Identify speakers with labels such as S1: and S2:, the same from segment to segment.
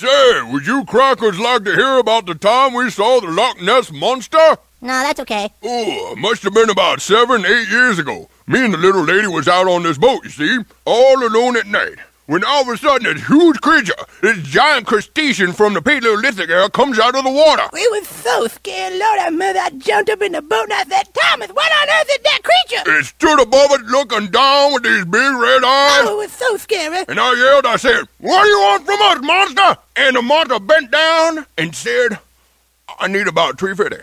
S1: Say, would you crackers like to hear about the time we saw the Loch Ness Monster?
S2: No, that's okay.
S1: Oh, must have been about seven, eight years ago. Me and the little lady was out on this boat, you see, all alone at night. When all of a sudden this huge creature, this giant crustacean from the Paleolithic era comes out of the water.
S3: We was so scared, Lord, I remember I jumped up in the boat and I said, Thomas, what on earth is that creature?
S1: It stood above us looking down with these big red eyes.
S3: Oh, it was so scary.
S1: And I yelled, I said, What do you want from us, monster? And the monster bent down and said, I need about three fifty.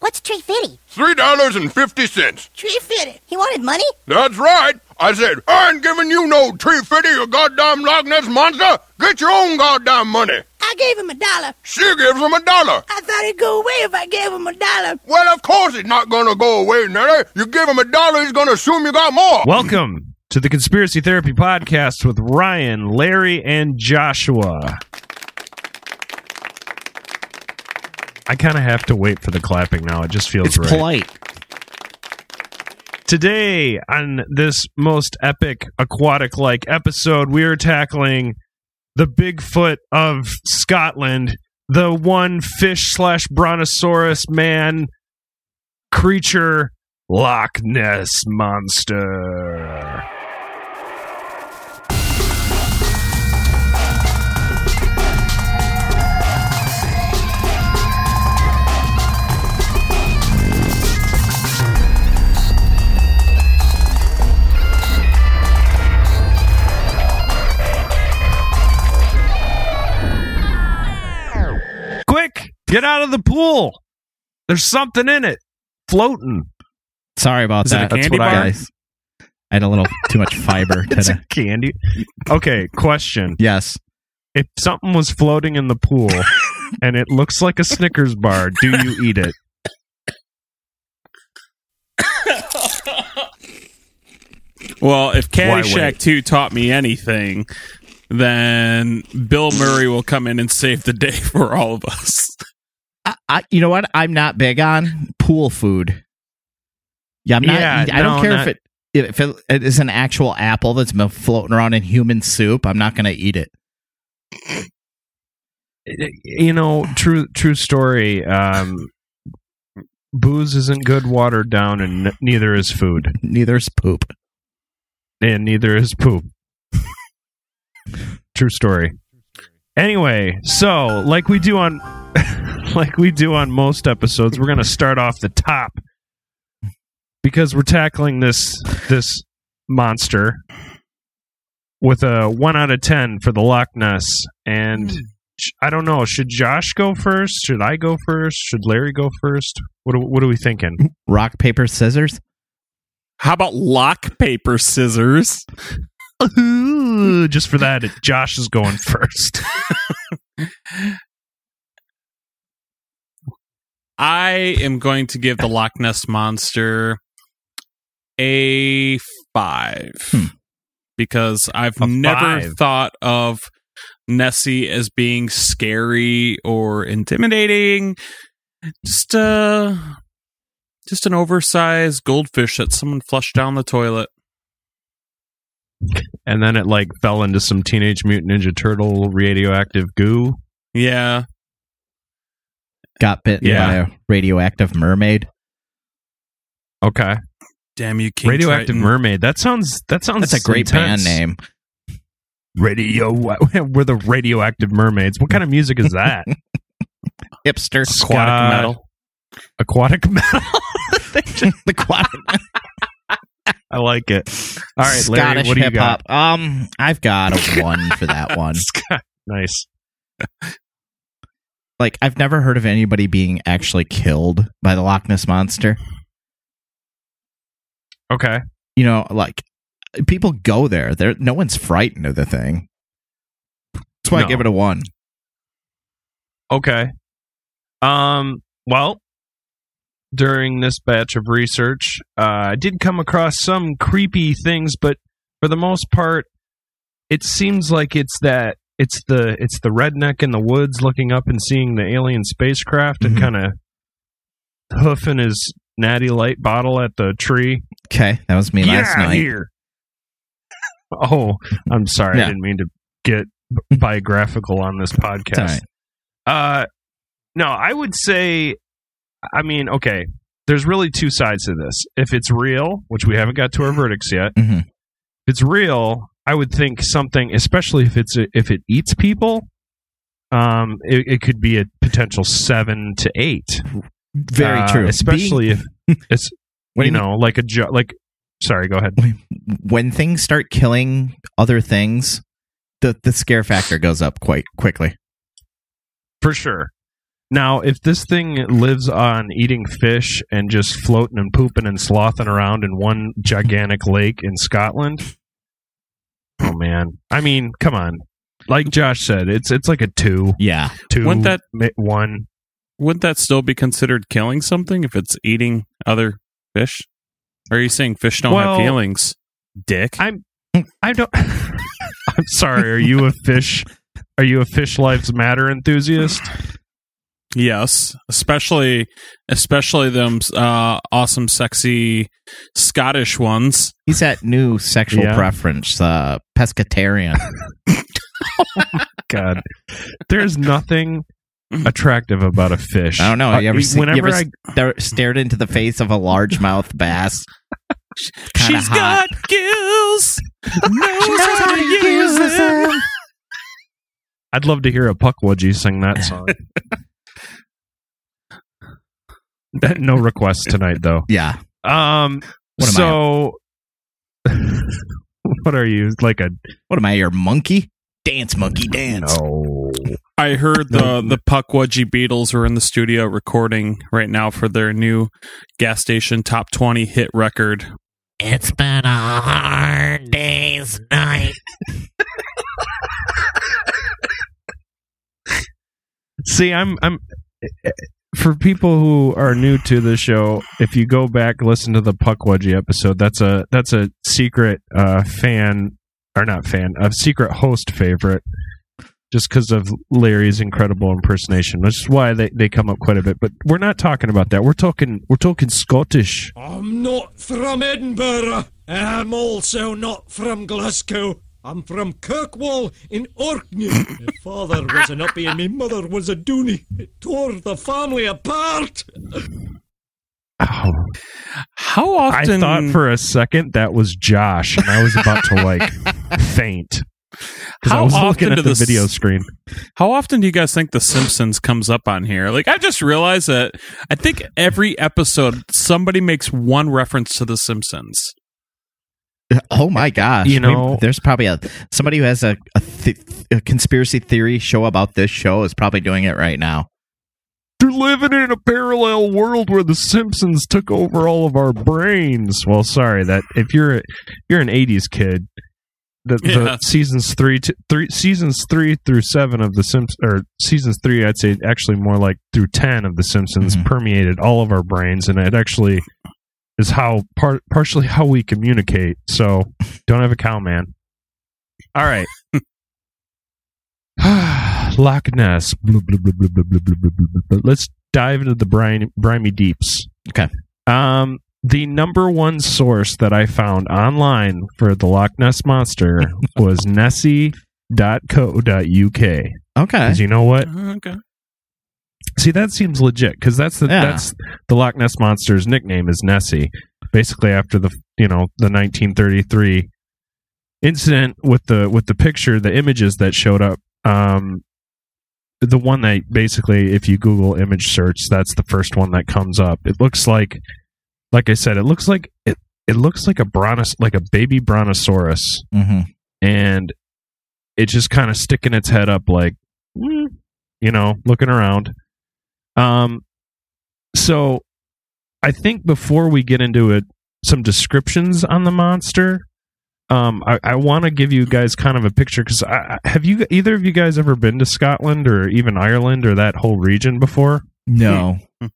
S2: What's tree fitty?
S1: Three dollars and fifty cents.
S3: Tree fitted.
S2: He wanted money?
S1: That's right. I said, I ain't giving you no tree fifty, you goddamn Loch Ness monster. Get your own goddamn money.
S3: I gave him a dollar.
S1: She gives him a dollar.
S3: I thought he'd go away if I gave him a dollar.
S1: Well, of course he's not gonna go away, Nelly. You give him a dollar, he's gonna assume you got more.
S4: Welcome to the Conspiracy Therapy Podcast with Ryan, Larry, and Joshua. I kind of have to wait for the clapping now. It just feels
S5: It's
S4: right.
S5: polite.
S4: Today, on this most epic aquatic like episode, we are tackling the Bigfoot of Scotland, the one fish slash brontosaurus man creature, Loch Ness Monster. Get out of the pool. There's something in it floating.
S5: Sorry about
S4: Is it a
S5: that.
S4: candy
S5: what I-
S4: bar?
S5: guys. I had a little too much fiber
S4: It's
S5: today.
S4: a candy. Okay, question.
S5: Yes.
S4: If something was floating in the pool and it looks like a Snickers bar, do you eat it?
S6: Well, if
S4: Why
S6: Caddyshack 2 taught me anything, then Bill Murray will come in and save the day for all of us.
S5: I, I, you know what? I'm not big on pool food. Yeah, I'm not.
S4: Yeah,
S5: I don't care
S4: not-
S5: if it if it, it is an actual apple that's been floating around in human soup. I'm not going to eat it.
S4: You know, true true story. Um, booze isn't good watered down, and neither is food,
S5: Neither is poop.
S4: and neither is poop. true story. Anyway, so like we do on like we do on most episodes, we're going to start off the top because we're tackling this this monster with a 1 out of 10 for the Loch Ness and hmm. I don't know, should Josh go first? Should I go first? Should Larry go first? What are, what are we thinking?
S5: Rock paper scissors.
S6: How about lock, paper, scissors?
S4: Ooh, Just for that, Josh is going first.
S6: I am going to give the Loch Ness Monster a five
S5: Hmm.
S6: because I've
S4: A
S6: never
S4: five.
S6: thought of Nessie as being scary or intimidating. Just uh just an oversized goldfish that someone flushed down the toilet.
S4: and then it like fell into some Teenage Mutant Ninja Turtle radioactive goo.
S6: Yeah.
S5: Got bitten
S4: Yeah.
S5: by a radioactive mermaid.
S4: Okay.
S6: Damn you, King
S4: radioactive
S6: Triton.
S4: mermaid. That sounds that sounds
S5: That's a great
S4: intense.
S5: band name.
S4: Radio. We're the radioactive mermaids. What kind of music is that?
S5: Hipster.
S6: Aquatic metal.
S4: Aquatic metal.
S5: the quad-
S4: I like it. All right, Larry,
S5: Scottish
S4: what do you
S5: hip
S4: got?
S5: hop. Um, I've got a one for that one.
S4: Nice.
S5: Like, I've never heard of anybody being actually killed by the Loch Ness monster.
S4: Okay.
S5: You know, like people go there. There, no one's frightened of the thing. That's why
S4: No.
S5: I give it a one.
S4: Okay. Um. Well, during this batch of research, uh, I did come across some creepy things, but for the most part, it seems like it's that it's the it's the redneck in the woods looking up and seeing the alien spacecraft and
S5: Mhm.
S4: kind of hoofing his natty light bottle at the tree.
S5: Okay, that was me last
S4: yeah,
S5: night.
S4: here. oh, I'm sorry.
S5: Yeah.
S4: I didn't mean to get biographical on this podcast.
S5: right.
S4: Uh, no, I would say, I mean, okay, there's really two sides to this. If it's real, which we haven't got to our verdicts yet,
S5: Mhm.
S4: if it's real, I would think something, especially if it's a, if it eats people, um, it, it could be a potential seven to eight.
S5: Very
S4: Uh,
S5: true.
S4: especially if it's
S5: When
S4: you know like a jo- like. Sorry, go ahead.
S5: when things start killing other things, the the scare factor goes up quite quickly.
S4: For sure. Now, if this thing lives on eating fish and just floating and pooping and slothing around in one gigantic lake in Scotland, oh man! I mean, come on. Like Josh said, it's it's like a two,
S5: Yeah.
S4: two,
S6: Wouldn't that-
S4: mi- one.
S6: Wouldn't that still be considered killing something if it's eating other fish? Or are you saying fish don't
S4: Well,
S6: have feelings? Dick.
S4: I'm I don't. I'm sorry. Are you a fish? Are you a fish lives matter enthusiast?
S6: Yes, especially especially them uh, awesome, sexy Scottish ones.
S5: He's that new sexual
S4: Yeah.
S5: preference, uh, pescatarian.
S4: oh God, there's nothing attractive about a fish.
S5: I don't know.
S4: Uh,
S5: You ever, see, you
S4: whenever
S5: ever
S4: I
S5: stare- stared into the face of a largemouth bass? Kinda
S6: She's
S5: hot.
S6: got gills. Knows how to use them.
S4: I'd love to hear a Puckwudgie sing that song. no requests tonight, though.
S5: Yeah.
S4: Um.
S5: What
S4: so, what are you like a?
S5: What am I, your monkey? Dance, monkey, dance.
S4: No.
S6: I heard the the Puckwudgie Beatles are in the studio recording right now for their new gas station top twenty hit record.
S7: It's been a hard day's night.
S4: See, I'm I'm for people who are new to the show. If you go back listen to the Puckwudgie episode, that's a that's a secret uh, fan or not fan, a secret host favorite. Just because of Larry's incredible impersonation, which is why they, they come up quite a bit. But we're not talking about that. We're talking we're talking Scottish.
S8: I'm not from Edinburgh. I'm also not from Glasgow. I'm from Kirkwall in Orkney. My father was an uppie and my mother was a dooney. It tore the family apart.
S4: Oh,
S6: How often?
S4: I thought for a second that was Josh, and I was about to like faint because I
S6: How
S4: was
S6: often
S4: looking at
S6: do
S4: the
S6: this-
S4: video screen.
S6: How often do you guys think The Simpsons comes up on here? Like, I just realized that I think every episode somebody makes one reference to The Simpsons.
S5: Oh my gosh!
S4: You
S5: We-
S4: know-
S5: there's probably a somebody who has a a, th- a conspiracy theory show about this show is probably doing it right now.
S4: They're living in a parallel world where the Simpsons took over all of our brains. Well, sorry that if you're you're an '80s kid, the, the seasons three to three seasons three through seven of the Simpsons, or seasons three, I'd say actually more like through ten of the Simpsons
S5: Mhm.
S4: permeated all of our brains, and it actually is how partially how we communicate. So don't have a cow, man. All right. Loch Ness. Let's dive into the briny, deeps.
S5: Okay.
S4: Um, the number one source that I found online for the Loch Ness monster was Nessie.co.uk.
S5: Okay.
S4: Because you know what?
S6: Okay.
S4: See, that seems legit because that's the
S5: Yeah.
S4: that's the Loch Ness monster's nickname is Nessie, basically after the you know the 1933 incident with the with the picture, the images that showed up. Um, the one that basically, if you Google image search, that's the first one that comes up. It looks like, like I said, it looks like it. It looks like a brontos, like a baby brontosaurus,
S5: hmm
S4: and it's just kind of sticking its head up like "Mm," you know looking around um so i think before we get into it some descriptions on the monster um i, I want to give you guys kind of a picture because have you either of you guys ever been to scotland or even ireland or that whole region before
S5: No.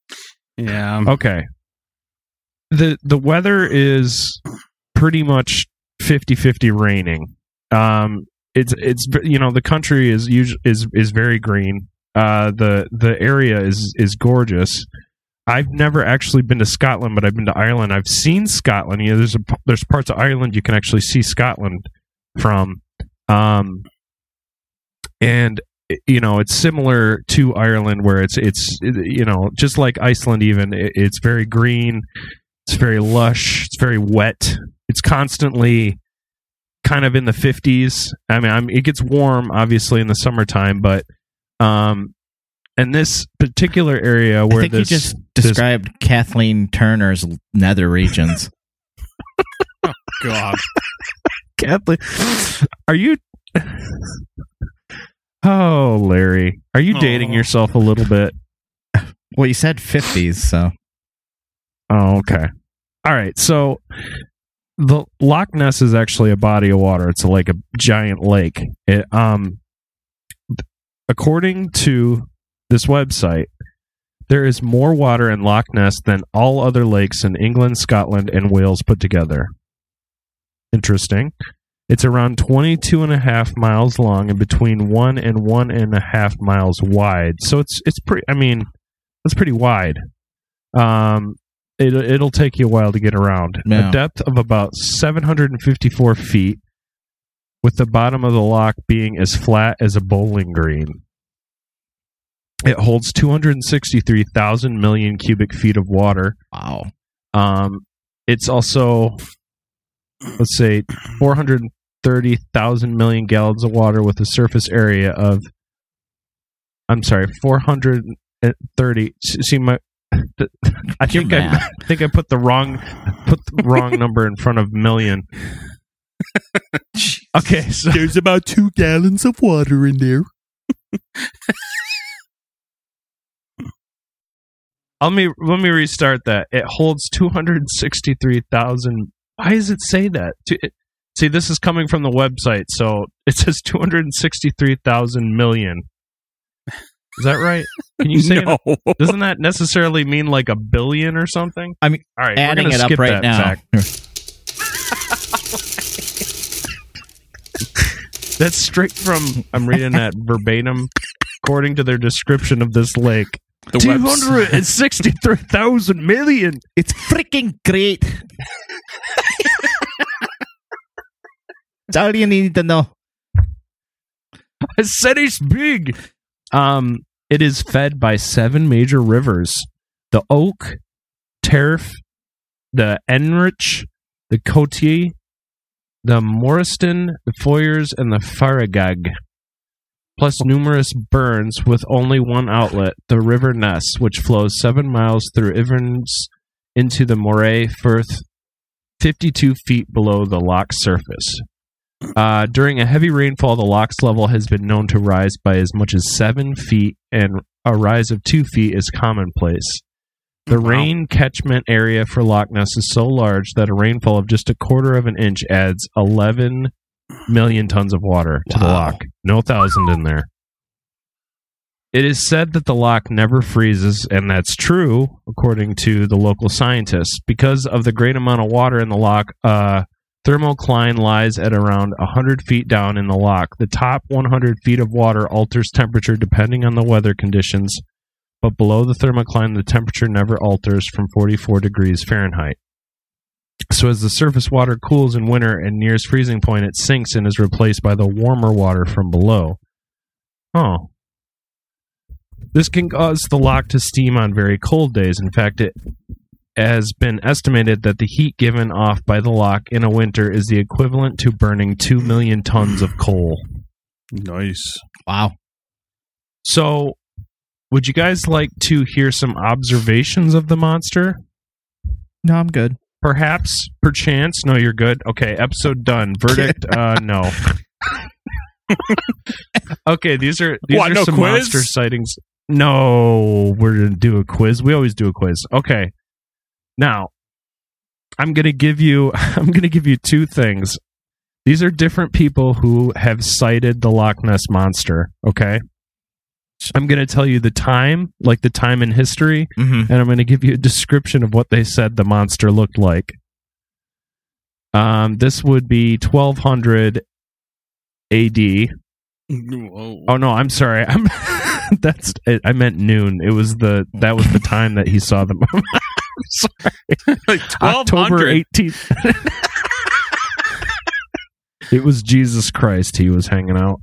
S6: Yeah.
S4: Okay. The the weather is pretty much 50-50 raining. Um it's it's you know the country is usually is is very green. Uh the the area is is gorgeous. I've never actually been to Scotland, but I've been to Ireland. I've seen Scotland. You know, there's a, there's parts of Ireland you can actually see Scotland from. Um, and you know it's similar to Ireland, where it's it's you know just like Iceland, even it- it's very green, it's very lush, it's very wet, it's constantly kind of in the 50s. I mean, I'm, it gets warm obviously in the summertime, but um, and this particular area
S5: I
S4: where
S5: think
S4: this
S5: you just
S4: this-
S5: described Kathleen Turner's nether regions.
S6: God.
S4: Kathleen, are you? Oh, Larry, are you dating
S6: Oh.
S4: yourself a little bit?
S5: well, you said 50s, so
S4: Oh, okay. All right. So the Loch Ness is actually a body of water. It's like a giant lake. It, um, according to this website, there is more water in Loch Ness than all other lakes in England, Scotland, and Wales put together. Interesting. It's around 22 and a half miles long and between one and one and a half miles wide. So it's it's pretty. I mean, it's pretty wide. Um, it, it'll take you a while to get around.
S5: Yeah.
S4: A depth of about 754 feet, with the bottom of the loch being as flat as a bowling green. It holds 263,000 million cubic feet of water.
S5: wow.
S4: Um, it's also, let's say, 430,000 million gallons of water with a surface area of, I'm sorry, 430. See, my, I think I. I think I put the wrong put the wrong number in front of million. Okay, so
S6: There's about two gallons of water in there.
S4: Let me let me restart that. It holds two hundred sixty three thousand. Why does it say that? See, this is coming from the website, so it says two hundred sixty three thousand million. Is that right? Can you say?
S6: no.
S4: it? Doesn't that necessarily mean like a billion or something?
S5: I mean,
S4: all right,
S5: Adding it up right now.
S4: That's straight from. I'm reading that verbatim, according to their description of this lake.
S6: The
S4: Two
S6: webs-
S4: hundred and sixty-three thousand million.
S5: It's freaking great. That's all you need to know.
S4: I said it's big. Um, it is fed by seven major rivers: the Oak, Terf, the Enrick, the Cotie, the Moriston, the Foyers, and the Farigaig. Plus numerous burns with only one outlet, the River Ness, which flows seven miles through Inverness into the Moray Firth, 52 feet below the loch surface. Uh, during a heavy rainfall, the loch's level has been known to rise by as much as seven feet, and a rise of two feet is commonplace. The
S6: Wow.
S4: rain catchment area for Loch Ness is so large that a rainfall of just a quarter of an inch adds 11 million tons of water to the loch. No thousand in there. It is said that the loch never freezes, and that's true, according to the local scientists. Because of the great amount of water in the loch, uh, thermocline lies at around 100 feet down in the loch. The top 100 feet of water alters temperature depending on the weather conditions, but below the thermocline, the temperature never alters from 44 degrees Fahrenheit. So, as the surface water cools in winter and nears freezing point, it sinks and is replaced by the warmer water from below. Oh. This can cause the loch to steam on very cold days. In fact, it has been estimated that the heat given off by the loch in a winter is the equivalent to burning 2 million tons of coal.
S6: Nice.
S5: Wow.
S4: So, would you guys like to hear some observations of the monster?
S5: No, I'm good.
S4: Perhaps, perchance. No, you're good. Okay, episode done. Verdict: uh, no. okay, these are these
S6: What,
S4: are
S6: no
S4: some
S6: quiz?
S4: monster sightings. No, we're gonna do a quiz. We always do a quiz. Okay, now I'm gonna give you I'm gonna give you two things. These are different people who have sighted the Loch Ness monster. Okay. I'm going to tell you the time, like the time in history,
S5: Mm-hmm.
S4: and I'm going to give you a description of what they said the monster looked like. Um, this would be 1200 AD.
S6: Whoa.
S4: Oh no, I'm sorry. I'm that's I meant noon. It was the that was the time that he saw the. Sorry.
S6: like
S4: October 18th. it was Jesus Christ he was hanging out.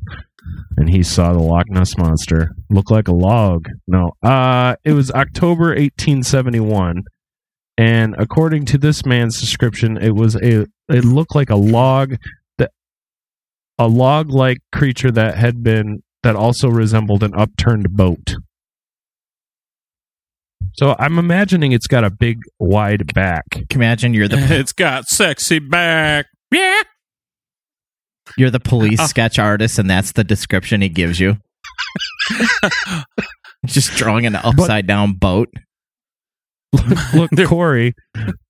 S4: And he saw the Loch Ness monster look like a log. No, uh, it was October 1871, and according to this man's description, it was a it looked like a log that a log like creature that had been that also resembled an upturned boat. So I'm imagining it's got a big wide back.
S5: Can you imagine you're the
S6: it's got sexy back. Yeah.
S5: You're the police
S6: Oh.
S5: sketch artist, and that's the description he gives you. Just drawing an upside down boat.
S4: Look, Corey,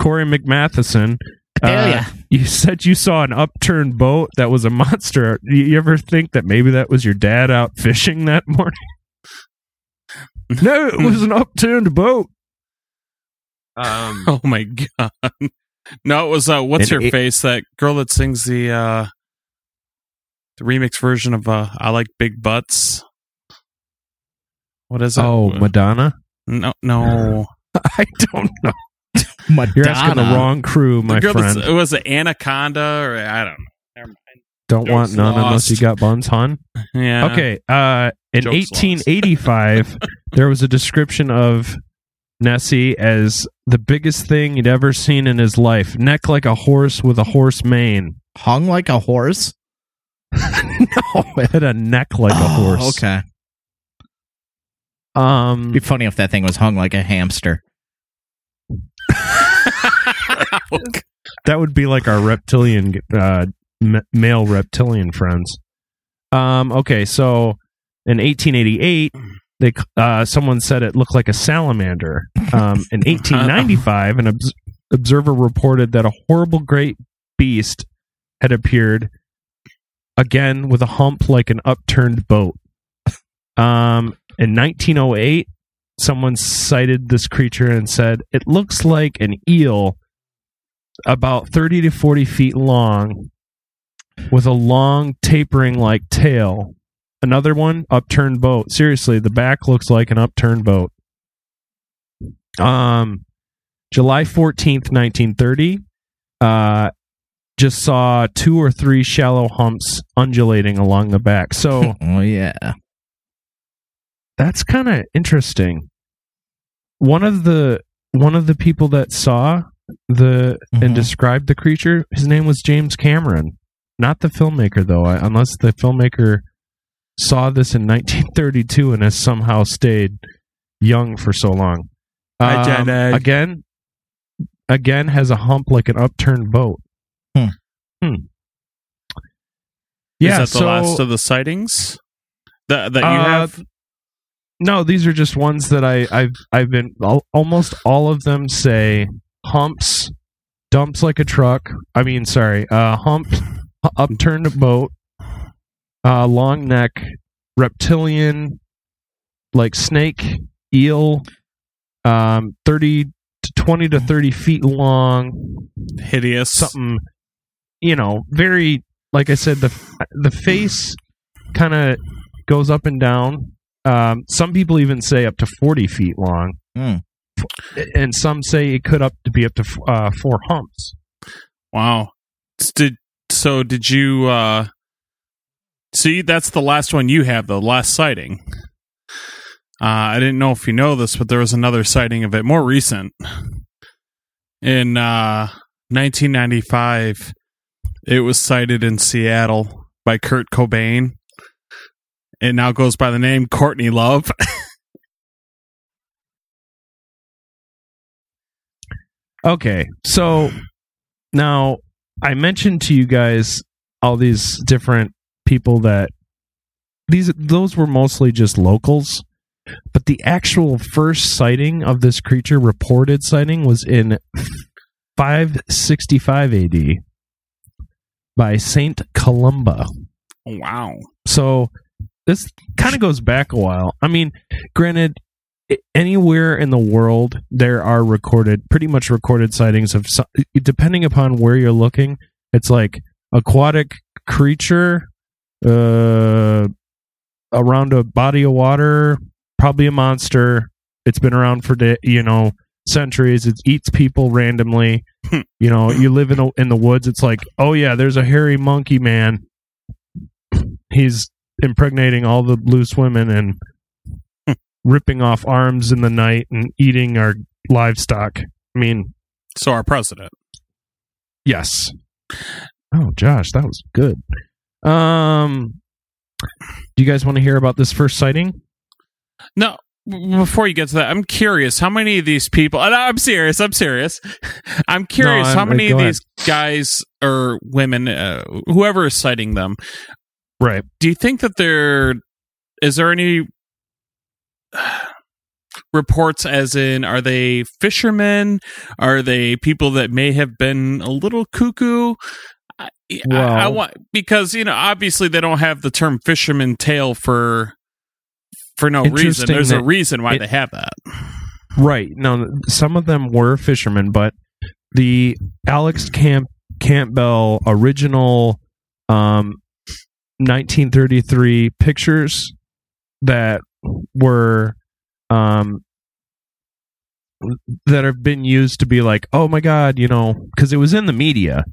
S4: Corey McMatheson.
S5: Hell
S4: uh,
S5: yeah.
S4: You said you saw an upturned boat that was a monster. You, you ever think that maybe that was your dad out fishing that morning? no, it was an upturned boat. Um,
S6: Oh my god. No, it was uh what's
S4: And
S6: her
S4: it-
S6: face? That girl that sings the uh the remix version of uh I like big butts. What is it?
S4: oh, Madonna.
S6: no no.
S4: I don't know.
S5: Madonna.
S4: You're asking the wrong crew, my
S6: the girl
S4: friend.
S6: it was it Anaconda or I don't know. Never mind.
S4: Don't want
S6: Joke's
S4: none unless you got buns, hon.
S6: Yeah.
S4: Okay. Uh, in
S6: Joke's
S4: 1885, there was a description of Nessie as the biggest thing he'd ever seen in his life. Neck like a horse with a horse mane.
S5: Hung like a horse?
S4: no, it had a neck like a
S5: Oh,
S4: horse.
S5: Okay.
S4: Um,
S5: It'd be funny if that thing was hung like a hamster.
S4: that would be like our reptilian, uh, m- male reptilian friends. Um, okay, so in 1888, they uh, someone said it looked like a salamander. Um, in 1895, an obs- observer reported that a horrible great beast had appeared again with a hump like an upturned boat. Um, in 1908, someone sighted this creature and said it looks like an eel about 30 to 40 feet long with a long tapering like tail. Another one upturned boat. Seriously the back looks like an upturned boat. Um july 14th 1930 uh just saw two or three shallow humps undulating along the back so
S5: Oh, yeah.
S4: that's kind of interesting. One of the one of the people that saw the and
S5: Mhm.
S4: described the creature, his name was James Cameron, not the filmmaker though. I- Unless the filmmaker saw this in 1932 and has somehow stayed young for so long.
S6: Hi, Janet.
S4: again, again has a hump like an upturned boat.
S5: Hmm.
S4: Yeah,
S6: Is that the
S4: so,
S6: last of the sightings? That that you
S4: Uh,
S6: have?
S4: No, these are just ones that I, I've I've been almost all of them say humps, dumps like a truck. I mean, sorry, uh, hump, upturned boat, uh, long neck, reptilian, like snake, eel, um, thirty to twenty to thirty feet long,
S6: Hideous.
S4: something, you know, very like I said, the the face kind of goes up and down. Um, some people even say up to forty feet long. F- and some say it could up to be up to uh, four humps.
S6: Wow. Did so? Did you uh see? That's the last one you have. The last sighting. Uh, I didn't know if you know this, but there was another sighting of it more recent in uh, 1995. It was sighted in Seattle by Kurt Cobain. It now goes by the name Courtney Love.
S4: Okay, so now I mentioned to you guys all these different people that these those were mostly just locals, but the actual first sighting of this creature, reported sighting, was in 565 AD by Saint Columba.
S6: wow.
S4: So this kind of goes back a while. I mean, granted, anywhere in the world there are recorded, pretty much recorded sightings of, depending upon where you're looking, it's like aquatic creature, uh, around a body of water, probably a monster. It's been around for you know centuries. It eats people randomly. You know, you live in the in the woods. It's like, oh yeah, there's a hairy monkey man. He's impregnating all the loose women and ripping off arms in the night and eating our livestock. I mean,
S6: So our president.
S4: yes. Oh, Josh, that was good. Um, do you guys want to hear about this first sighting?
S6: No, before you get to that, I'm curious how many of these people. And I'm serious. I'm serious. I'm curious
S4: I'm-
S6: how many of
S4: ahead.
S6: these guys or women, uh, whoever is sighting them,
S4: Right.
S6: do you think that there is there any reports as in are they fishermen are they people that may have been a little cuckoo I, I, I want because you know obviously they don't have the term fisherman tale for for no reason there's a reason why
S4: it-
S6: they have that
S4: Right. No, some of them were fishermen, but the Alex Camp Campbell original um 1933 pictures that were um that have been used to be like, "Oh my god, you know, cuz it was in the media."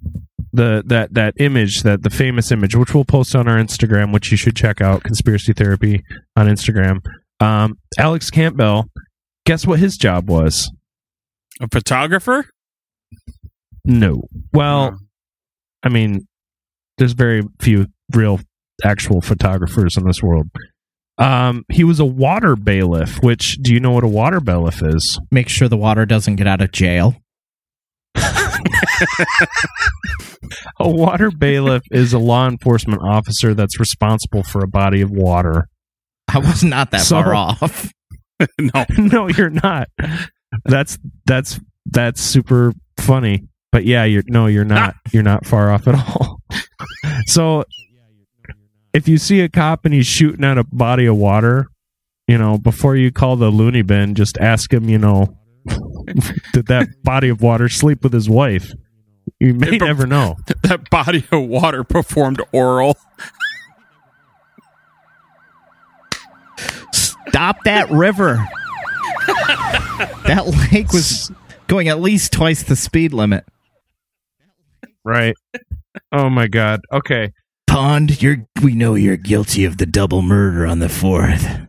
S4: The that that image, that the famous image which we'll post on our Instagram, which you should check out Conspiracy Therapy on Instagram. Um Alex Campbell Guess what his job was?
S6: a photographer
S4: No. Well, I mean, there's very few real actual photographers in this world. Um, he was a water bailiff, which do you know what a water bailiff is?
S5: Make sure the water doesn't get out of jail.
S4: A water bailiff is a law enforcement officer that's responsible for a body of water.
S5: I was not that
S4: So-
S5: far off.
S6: no
S4: no, you're not. That's that's that's super funny. But yeah, you're no, you're not. You're not far off at all. so if you see a cop and he's shooting at a body of water, you know, before you call the loony bin, just ask him, you know, did that body of water sleep with his wife? You may
S6: Hey,
S4: never know.
S6: that body of water performed oral
S5: Stop that river. that lake was going at least twice the speed limit.
S4: Right. Oh my god. Okay.
S5: Pond, you're we know you're guilty of the double murder on the fourth.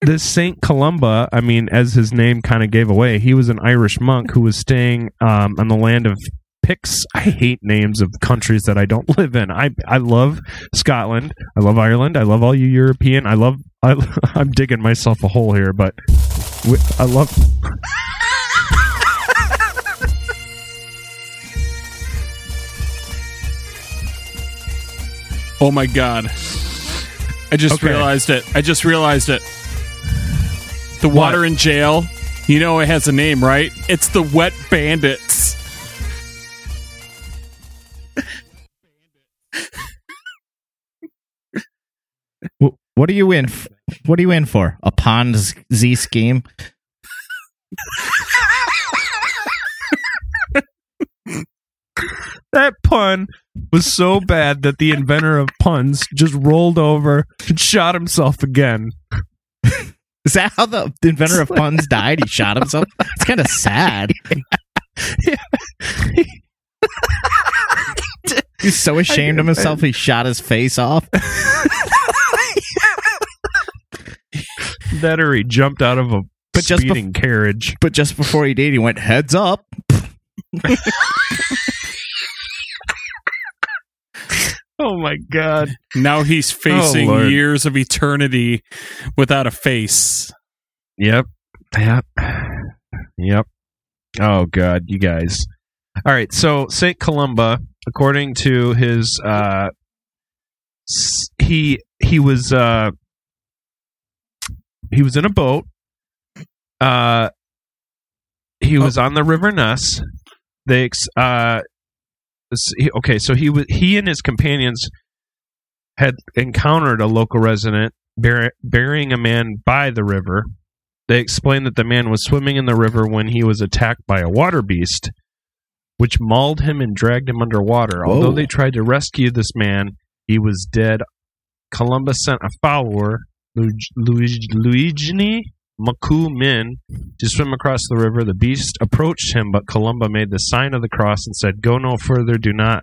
S4: This Saint Columba, I mean, as his name kind of gave away, he was an Irish monk who was staying um, on the land of Picts. I hate names of countries that I don't live in. I I love Scotland. I love Ireland. I love all you European. I love. I, I'm digging myself a hole here, but wi- I love.
S6: oh my god i just
S4: Okay.
S6: realized it i just realized it the water in jail you know it has a name right it's the wet bandits
S5: What are you in? f- What are you in for? A Pond Z scheme?
S4: That pun was so bad that the inventor of puns just rolled over and shot himself again.
S5: Is that how the inventor of puns died? He shot himself. It's kind of sad. He's so ashamed of himself he shot his face off.
S4: That or he jumped out of a
S5: But just bef-
S4: speeding carriage.
S5: But just before he did, he went heads up.
S4: Oh my god.
S6: now he's facing
S4: Lord.
S6: years of eternity without a face
S4: Yep. Yep. Yep. Oh god, you guys. All right, so Saint Columba, according to his uh he he was uh he was in a boat. Uh he was on the River Ness. They ex- uh okay, so he was he and his companions had encountered a local resident bur- burying a man by the river. They explained that the man was swimming in the river when he was attacked by a water beast, which mauled him and dragged him underwater.
S5: Whoa.
S4: Although they tried to rescue this man, he was dead. Columbus sent a follower, Luigi, Luigi Maku Min, to swim across the river. The beast approached him, but Columba made the sign of the cross and said, Go no further, do not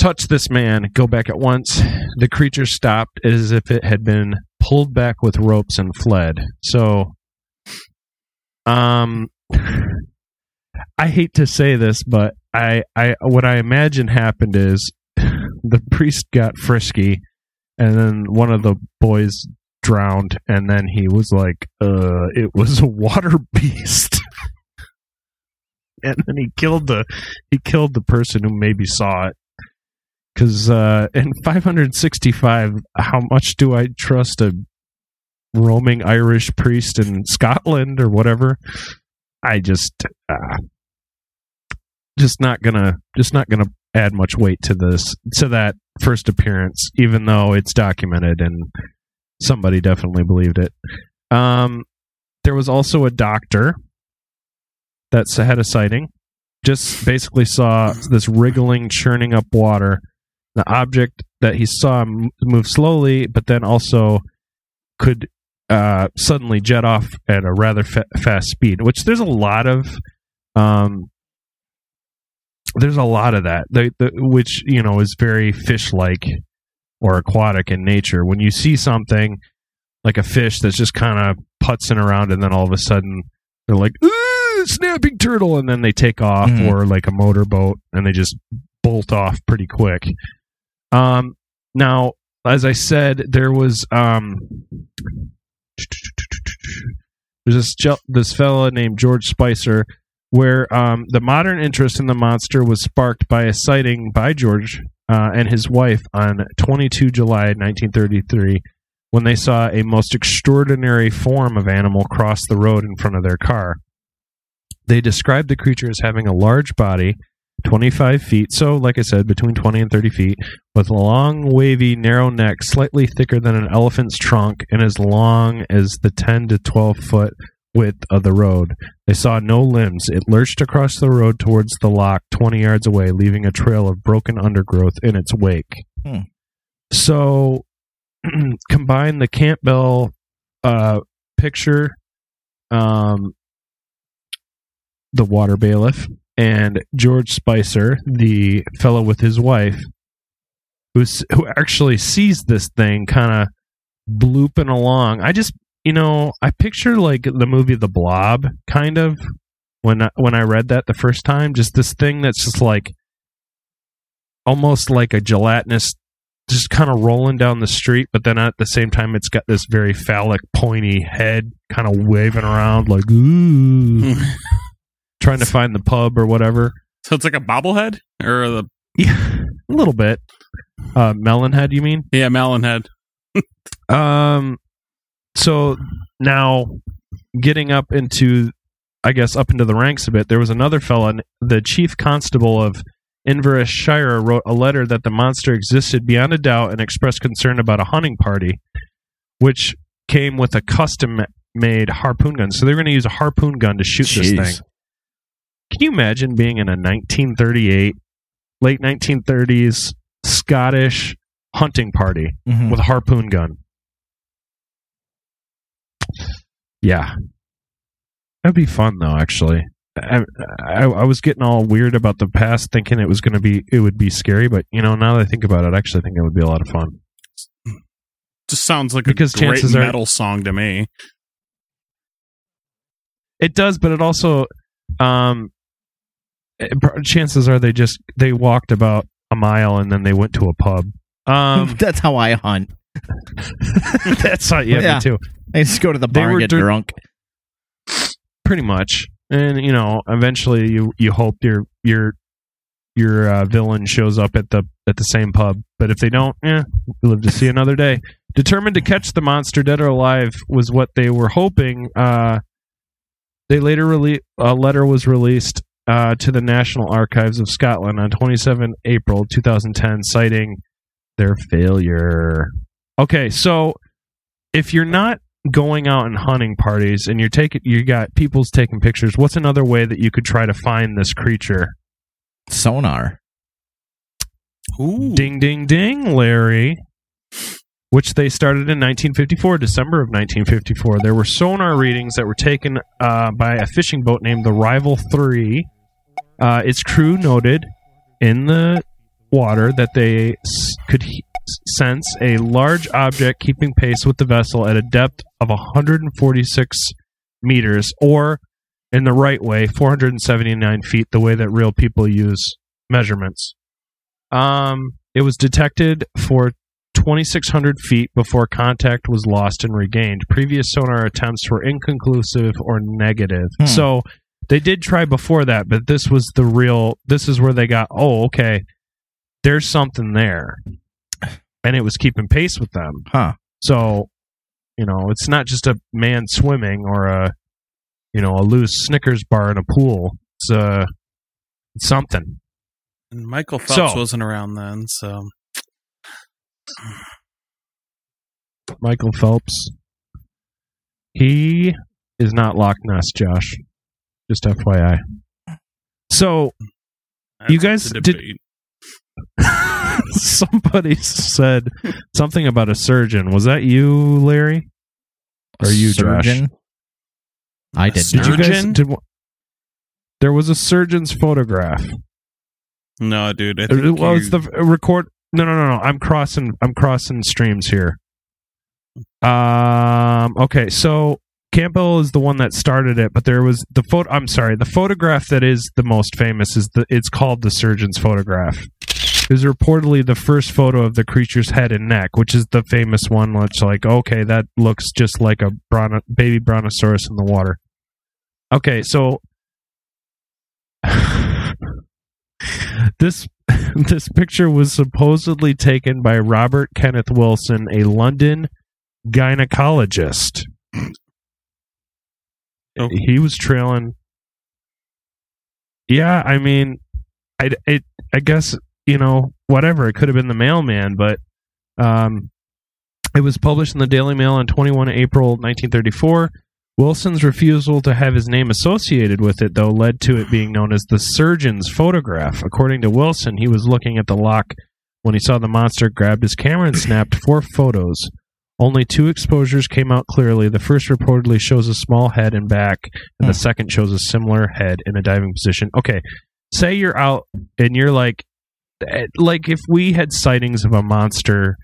S4: touch this man, go back at once. The creature stopped as if it had been pulled back with ropes and fled. So, um, I hate to say this, but I, I, what I imagine happened is the priest got frisky, and then one of the boys drowned, and then he was like, "Uh, it was a water beast." and then he killed the he killed the person who maybe saw it because uh in 565 how much do i trust a roaming irish priest in scotland or whatever i just uh, just not gonna just not gonna add much weight to this to that first appearance even though it's documented and somebody definitely believed it. Um there was also a doctor that had a sighting just basically saw this wriggling churning up water. The object that he saw move slowly but then also could uh, suddenly jet off at a rather fa- fast speed which there's a lot of um, there's a lot of that. The, the, which you know is very fish like or aquatic in nature when you see something like a fish that's just kind of putzing around and then all of a sudden they're like "Ooh, snapping turtle and then they take off
S5: Mhm.
S4: or like a motorboat and they just bolt off pretty quick um now as i said there was um there's this this fella named george spicer where um, the modern interest in the monster was sparked by a sighting by George uh, and his wife on 22 July 1933 when they saw a most extraordinary form of animal cross the road in front of their car. They described the creature as having a large body, 25 feet, so like I said, between 20 and 30 feet, with a long, wavy, narrow neck, slightly thicker than an elephant's trunk, and as long as the 10 to 12 foot width of the road. They saw no limbs. It lurched across the road towards the loch 20 yards away, leaving a trail of broken undergrowth in its wake.
S5: Hmm.
S4: So, combine the Campbell uh, picture, um, the water bailiff, and George Spicer, the fellow with his wife, who's, who actually sees this thing kind of blooping along. I just you know, I picture like the movie The Blob, kind of when I, when I read that the first time. Just this thing that's just like almost like a gelatinous, just kind of rolling down the street, but then at the same time, it's got this very phallic, pointy head, kind of waving around like ooh, trying to find the pub or whatever.
S6: So it's like a bobblehead or the
S4: Yeah, a little bit. Uh, melon head, you mean?
S6: yeah melon head.
S4: Um, so now getting up into, I guess, up into the ranks a bit, there was another fella, the chief constable of Inverashire, wrote a letter that the monster existed beyond a doubt and expressed concern about a hunting party, which came with a custom made harpoon gun. So they're going to use a harpoon gun to shoot this thing. Can you imagine being in a 1938, late 1930s Scottish hunting party
S5: Mhm.
S4: with a harpoon gun? Yeah, that'd be fun though. Actually, I, I, I was getting all weird about the past, thinking it was going to be it would be scary, but you know, now that I think about it, I actually think it would be a lot of fun.
S6: Just sounds like
S4: Because
S6: a great
S4: chances are-
S6: metal song to me.
S4: It does, but it also, um, it- chances are they just they walked about a mile and then they went to a pub. Um,
S5: That's how I hunt.
S4: that's not yeah,
S5: Yeah.
S4: me too.
S5: I just go to the bar and get
S4: dir-
S5: drunk.
S4: pretty much and you know eventually you you hope your your your uh, villain shows up at the at the same pub but if they don't yeah you live to see another day determined to catch the monster dead or alive was what they were hoping uh they later rele- a letter was released uh, to the National Archives of Scotland on 27 April 2010 citing their failure okay so if you're not going out and hunting parties and you're taking you got people's taking pictures what's another way that you could try to find this creature
S5: Sonar.
S6: Ooh.
S4: ding ding ding larry which they started in 1954 december of 1954 there were sonar readings that were taken uh, by a fishing boat named the rival 3 uh, its crew noted in the water that they s- could he- sense a large object keeping pace with the vessel at a depth of 146 meters, or in the right way, 479 feet, the way that real people use measurements. Um, it was detected for 2,600 feet before contact was lost and regained. Previous sonar attempts were inconclusive or negative.
S5: Hmm.
S4: So they did try before that, but this was the real. This is where they got. Oh, okay. There's something there, and it was keeping pace with them.
S5: Huh.
S4: So, you know, it's not just a man swimming or a, you know, a loose Snickers bar in a pool. It's uh, it's something.
S6: And Michael Phelps
S4: So-
S6: wasn't around then, so
S4: Michael Phelps. He is not Loch Ness, Josh. Just FYI. So
S6: that's
S4: You guys did-
S6: debate.
S4: somebody said something about a surgeon. Was that you, Larry? Or you, Josh?
S5: surgeon? I did
S4: Did you guys?
S6: Surgeon?
S4: Did, there was a surgeon's photograph.
S6: No, dude. I think
S4: well,
S6: you-
S4: it's the record. No, no, no, no. I'm crossing. I'm crossing streams here. Um. Okay. So Campbell is the one that started it, but there was the photo. I'm sorry. The photograph that is the most famous is the. It's called the surgeon's photograph. It was reportedly the first photo of the creature's head and neck, which is the famous one. Which, like, okay, that looks just like a bron- baby brontosaurus in the water. Okay, so this this picture was supposedly taken by Robert Kenneth Wilson, a London gynecologist.
S6: Oh.
S4: He was trailing. Yeah, I mean, I it I guess you know whatever. It could have been the mailman, but um, it was published in the Daily Mail on 21 April 1934. Wilson's refusal to have his name associated with it, though, led to it being known as the surgeon's photograph. According to Wilson, he was looking at the loch when he saw the monster, grabbed his camera, and snapped four photos. Only two exposures came out clearly. The first reportedly shows a small head and back, and the second shows a similar head in a diving position. Okay, say you're out and you're like, like if we had sightings of a monster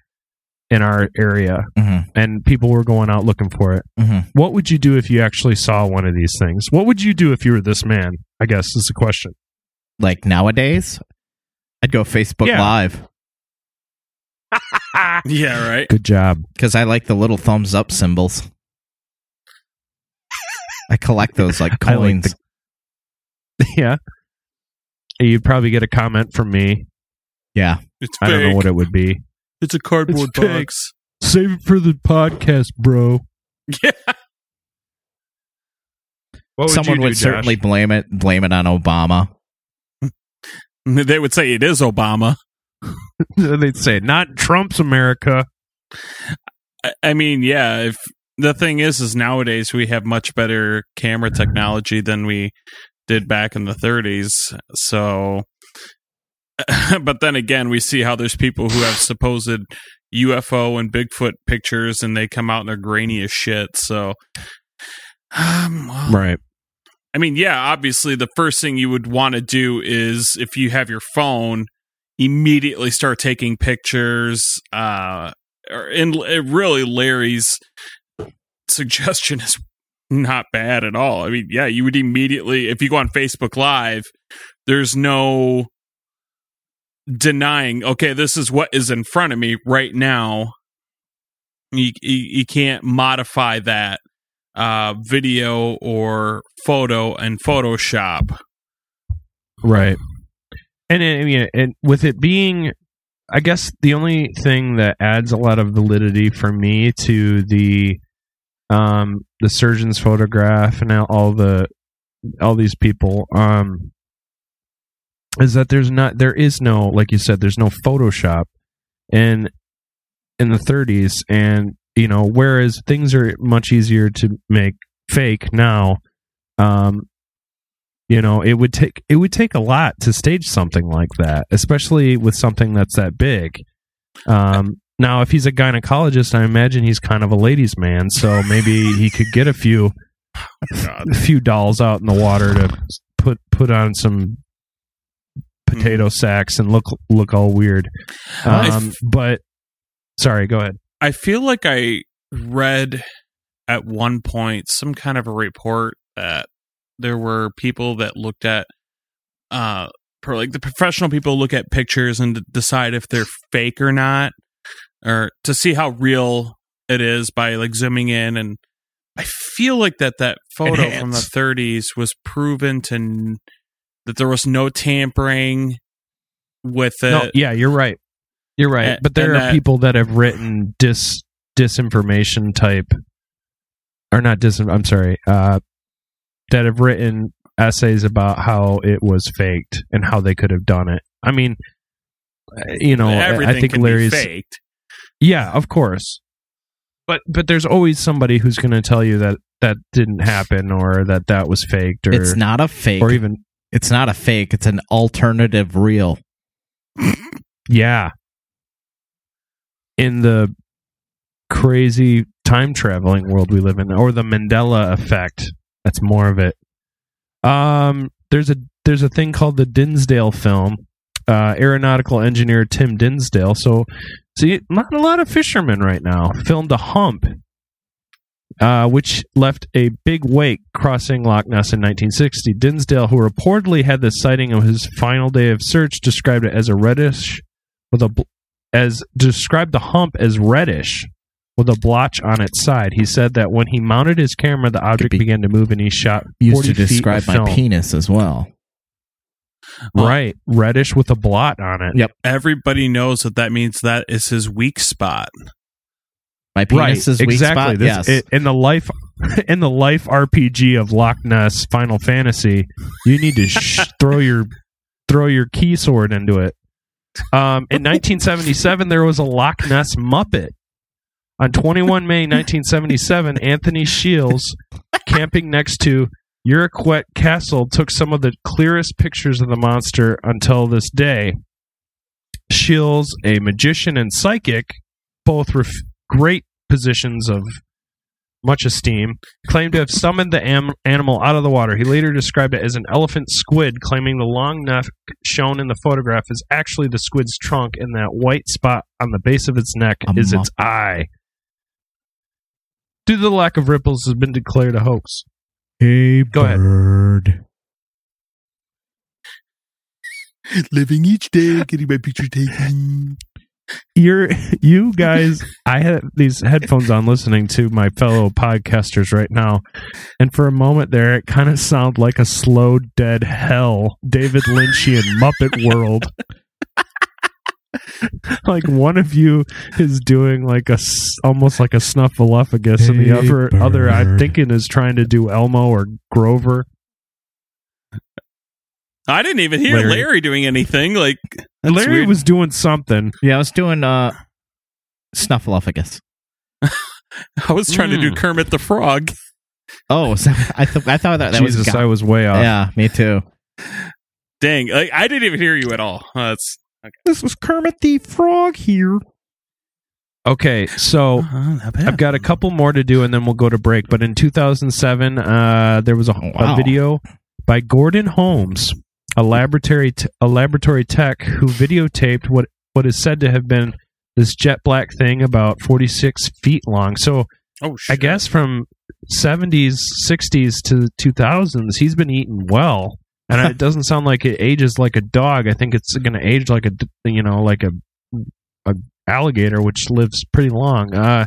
S4: in our area
S5: Mhm,
S4: and people were going out looking for it,
S5: mhm.
S4: what would you do if you actually saw one of these things? What would you do if you were this man? I guess is the question.
S5: Like nowadays, I'd go Facebook
S4: Yeah.
S5: Live
S6: yeah, right.
S4: Good job.
S5: because I like the little thumbs up symbols. I collect those like
S4: I like
S5: coins.
S4: yeah. You'd probably get a comment from me.
S5: Yeah,
S6: It's
S4: I don't know what it would be.
S6: It's a cardboard
S4: It's
S6: box.
S4: Save it for the podcast, bro.
S6: Yeah.
S4: What
S5: someone
S4: you
S5: would
S4: do, Josh?
S5: certainly blame it blame it on Obama.
S6: They would say it is Obama.
S4: They'd say not Trump's America.
S6: I- I mean, yeah. If the thing is, is nowadays we have much better camera technology than we did back in the 30s. So, but then again, we see how there's people who have supposed UFO and Bigfoot pictures, and they come out and they're grainy as shit. So, um, well,
S4: Right.
S6: I mean, yeah, obviously the first thing you would want to do is if you have your phone, immediately start taking pictures. Uh, or, and really, Larry's suggestion is not bad at all. I mean, yeah, you would immediately, if you go on Facebook Live, there's no denying, okay, this is what is in front of me right now. You, you, you can't modify that uh, video or photo in Photoshop.
S4: Right. And I mean, and with it being, I guess the only thing that adds a lot of validity for me to the, um, the surgeon's photograph and all the, all these people, um, is that there's not, there is no, like you said, there's no Photoshop in, in the 30s, and you know, whereas things are much easier to make fake now, um, you know it would take it would take a lot to stage something like that especially with something that's that big um now if he's a gynecologist i imagine he's kind of a ladies man so maybe he could get a few
S6: God.
S4: a few dolls out in the water to put put on some potato sacks and look look all weird. Um, but sorry, go ahead.
S6: I feel like I read at one point some kind of a report that there were people that looked at uh per like the professional people look at pictures and decide if they're fake or not or to see how real it is by like zooming in and I feel like that that photo from the 30s was proven to that there was no tampering with it.
S4: no, yeah, you're right. You're right.
S6: And-
S4: but there are
S6: that-
S4: people that have written dis disinformation type or not dis I'm sorry, uh that have written essays about how it was faked and how they could have done it. I mean, you know, I-
S6: Everything
S4: I think
S6: can
S4: Larry's
S6: be faked.
S4: Yeah, of course. But but there's always somebody who's going to tell you that that didn't happen or that that was faked or
S5: It's not a fake.
S4: or even
S5: it's not a fake. It's an alternative real.
S4: yeah. In the crazy time traveling world we live in or the Mandela effect, that's more of it. Um there's a there's a thing called the Dinsdale film. Uh aeronautical engineer Tim Dinsdale. So see not a lot of fishermen right now filmed a hump uh, which left a big wake crossing Loch Ness in 1960. Dinsdale, who reportedly had the sighting of his final day of search, described it as a reddish with a bl- as described the hump as reddish with a blotch on its side. He said that when he mounted his camera, the object
S5: be
S4: began to move, and he shot
S5: Used
S4: 40
S5: to
S4: feet of
S5: describe my
S4: film.
S5: penis as well.
S4: Right, reddish with a blot on it.
S5: Yep.
S6: Everybody knows that that means that is his weak spot.
S5: My penis is weak
S4: exactly.
S5: spot.
S4: This-
S5: yes.
S4: it- in the life in the life RPG of Loch Ness Final Fantasy, you need to sh- throw your throw your key sword into it. Um, in 1977, there was a Loch Ness Muppet. On 21 May 1977, Anthony Shields, camping next to Urquhart Castle, took some of the clearest pictures of the monster until this day. Shields, a magician and psychic, both ref- great positions of much esteem, claimed to have summoned the am- animal out of the water. He later described it as an elephant squid, claiming the long neck shown in the photograph is actually the squid's trunk, and that white spot on the base of its neck
S5: A
S4: is
S5: mup-
S4: its eye. Due to the lack of ripples, has been declared a hoax.
S5: Hey,
S4: Go ahead.
S6: Living each day, getting my picture taken.
S4: You're you guys i have these headphones on listening to my fellow podcasters right now. And for a moment there it kind of sounded like a slow dead hell david lynchian muppet world. Like one of you is doing like a almost like a snuffleupagus and the
S5: Hey,
S4: other other i'm thinking is trying to do elmo or grover
S6: I didn't even hear
S4: Larry.
S6: Larry, doing anything. Like that's
S4: larry
S6: weird.
S4: was doing something
S5: Yeah, I was doing uh, snuffleupagus.
S6: I was trying to do
S4: Mm.
S6: Kermit the Frog.
S5: Oh, so I, th- I thought that, that
S4: jesus
S5: was.
S4: i was way off
S5: yeah, me too.
S6: Dang, like, I didn't even hear you at all. Uh, That's
S4: this was kermit the frog here okay so I've got a couple more to do, and then we'll go to break. But in 2007, uh, there was a,
S5: Oh,
S4: a video by Gordon Holmes, a laboratory t- a laboratory tech who videotaped what what is said to have been this jet black thing about 46 feet long. So
S6: oh,
S4: I guess from 70s, 60s to 2000s, he's been eating well. And it doesn't sound like it ages like a dog. I think it's going to age like a you know, like a, a alligator, which lives pretty long. Uh,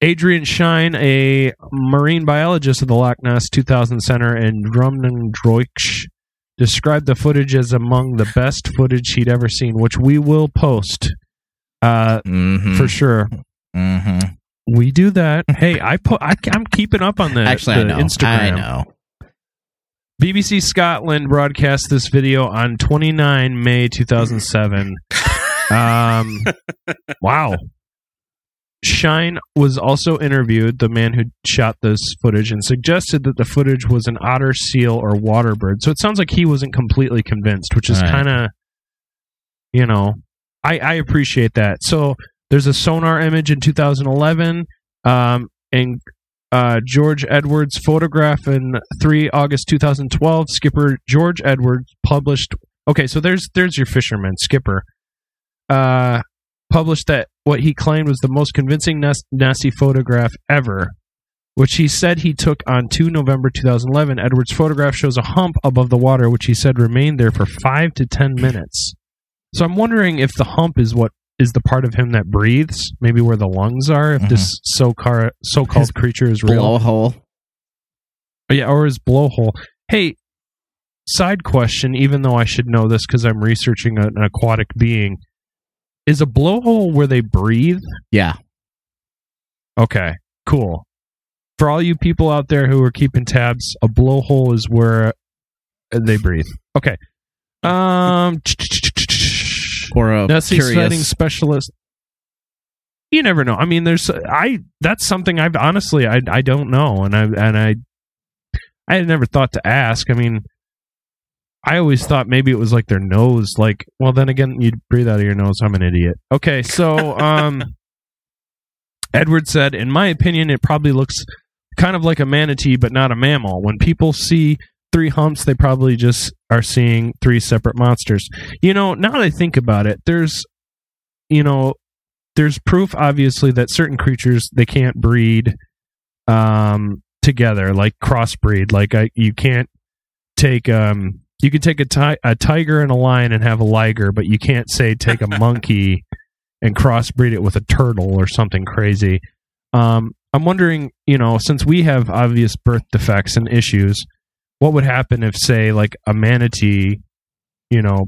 S4: Adrian Shine, a marine biologist at the Loch Ness 2000 Center in Drumnadrochit, described the footage as among the best footage he'd ever seen, which we will post uh,
S5: Mm-hmm.
S4: for sure.
S5: mm-hmm.
S4: We do that. Hey, I put. I, I'm keeping up on the,
S5: Actually,
S4: the
S5: I know.
S4: Instagram.
S5: I know.
S4: BBC Scotland broadcast this video on 29 May 2007. um, wow. Shine was also interviewed, the man who shot this footage, and suggested that the footage was an otter, seal, or water bird. So it sounds like he wasn't completely convinced, which is
S5: Right.
S4: kind of, you know, I, I appreciate that. So there's a sonar image in 2011, um, and uh, George Edwards' photograph in 3 August 2012. Skipper George Edwards published Okay, so there's there's your fisherman skipper. Uh, published that what he claimed was the most convincing Nessie photograph ever, which he said he took on 2 November 2011. Edwards' photograph shows a hump above the water, which he said remained there for five to ten minutes. So I'm wondering if the hump is what is the part of him that breathes, maybe where the lungs are. If this mm-hmm. so car so called
S5: His
S4: creature is real,
S5: Blowhole.
S4: Oh, yeah, or his blowhole. Hey, side question. Even though I should know this because I'm researching an aquatic being, is a blowhole where they breathe?
S5: Yeah.
S4: Okay, cool. For all you people out there who are keeping tabs, a blowhole is where they breathe. Okay. Um,
S5: Or a
S4: sighting
S5: curious.
S4: specialist. You never know. I mean, there's I. That's something I've honestly I I don't know, and I and I I had never thought to ask. I mean, I always thought maybe it was like their nose. Like, well, then again, you breathe out of your nose. I'm an idiot. Okay, so um, Edward said, in my opinion, it probably looks kind of like a manatee, but not a mammal. When people see three humps, they probably just are seeing three separate monsters. You know, now that I think about it, there's, you know, there's proof obviously that certain creatures they can't breed um together like crossbreed like I, you can't take um you could take a, ti- a tiger and a lion and have a liger but you can't say take a monkey and crossbreed it with a turtle or something crazy. Um i'm wondering you know since we have obvious birth defects and issues what would happen if say like a manatee you know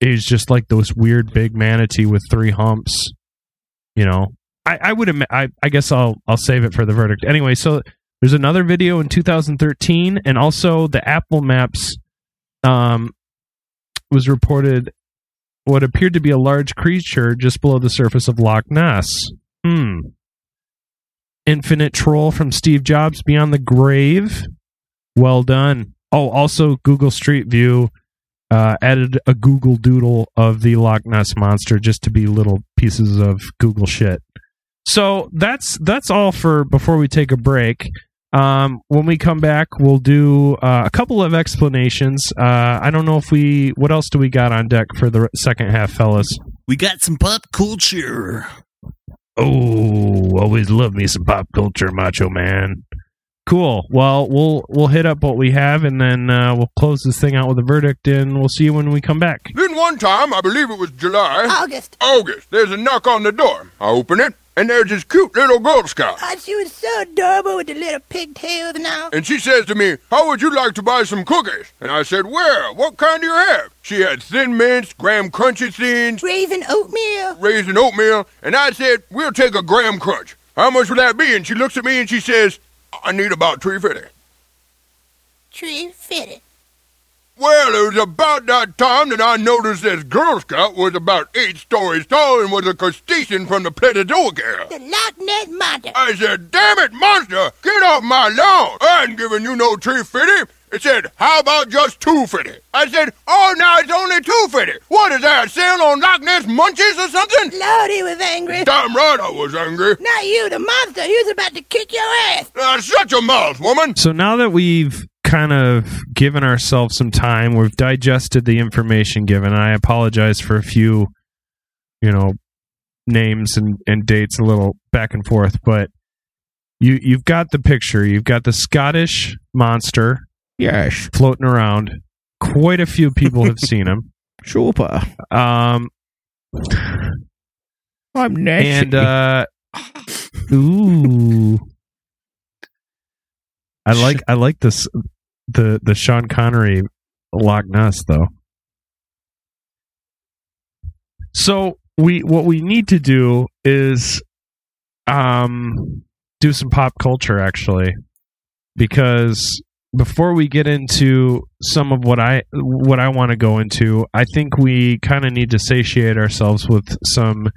S4: is just like those weird big manatee with three humps you know? I i would admit i i guess i'll i'll save it for the verdict. Anyway so there's another video in 2013 and also the apple maps um was reported what appeared to be a large creature just below the surface of loch ness hmm infinite troll from steve jobs beyond the grave well done oh also google street view uh, added a Google Doodle of the Loch Ness monster just to be little pieces of Google shit. So that's that's all for before we take a break. Um, when we come back, we'll do uh, a couple of explanations. Uh, I don't know if we what else do we got on deck for the second half, fellas.
S6: We got some pop culture.
S4: Oh, always love me some pop culture, Macho Man. Cool. Well, we'll we'll hit up what we have, and then uh, we'll close this thing out with a verdict, and we'll see you when we come back.
S1: Then one time, I believe it was July,
S3: August.
S1: August, there's a knock on the door. I open it, and there's this cute little Girl Scout.
S3: Oh, she was so adorable with the little pigtails and all.
S1: And she says to me, How would you like to buy some cookies? And I said, Well, what kind do you have? She had Thin Mints, Graham Crunchy Thins,
S3: Raisin oatmeal.
S1: raisin oatmeal, and I said, We'll take a Graham Crunch. How much would that be? And she looks at me and she says, I need about three fifty.
S3: Tree fitted.
S1: Well, it was about that time that I noticed this Girl Scout was about eight stories tall and was a crustacean from the Plesiosaurus.
S3: The Loch Ness Monster.
S1: I said, damn it, monster, get off my lawn. I ain't giving you no 350. It said, how about just two 250? I said, oh, now it's only 250. What is that, sale on Loch Ness Munchies or something?
S3: Lord, he was angry.
S1: Damn right I was angry.
S3: Not you, the monster. He was about to kick your ass.
S1: Uh, shut your mouth, woman.
S4: So now that we've kind of given ourselves some time, we've digested the information given. I apologize for a few, you know, names and, and dates a little back and forth, but you you've got the picture. You've got the Scottish monster
S5: Yes.
S4: floating around. Quite a few people have seen him.
S5: Super.
S4: Um,
S5: I'm Nessie.
S4: and uh, ooh, I like I like this the the Sean Connery Loch Ness though. So we what we need to do is um do some pop culture actually because before we get into some of what I what I want to go into, I think we kind of need to satiate ourselves with some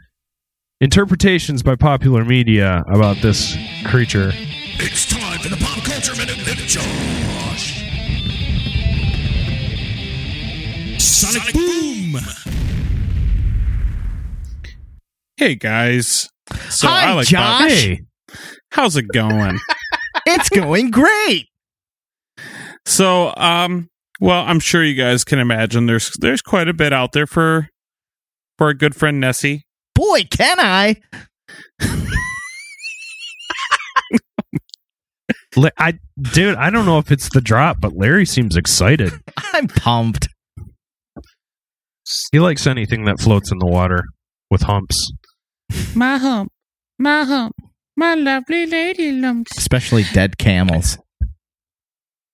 S4: interpretations by popular media about this creature.
S9: It's time for the Pop Culture Minute with Sonic Boom!
S6: Hey guys. So
S5: Hi,
S6: I like
S5: Josh.
S6: pop-
S4: Hey,
S6: How's it going?
S5: it's going great.
S6: so um Well, I'm sure you guys can imagine there's there's quite a bit out there for for our good friend Nessie.
S5: Boy, can I!
S4: I, dude, I don't know if it's the drop, but Larry seems excited.
S5: I'm pumped.
S4: He likes anything that floats in the water with humps.
S6: My hump, my hump, my lovely lady lumps.
S5: Especially dead camels.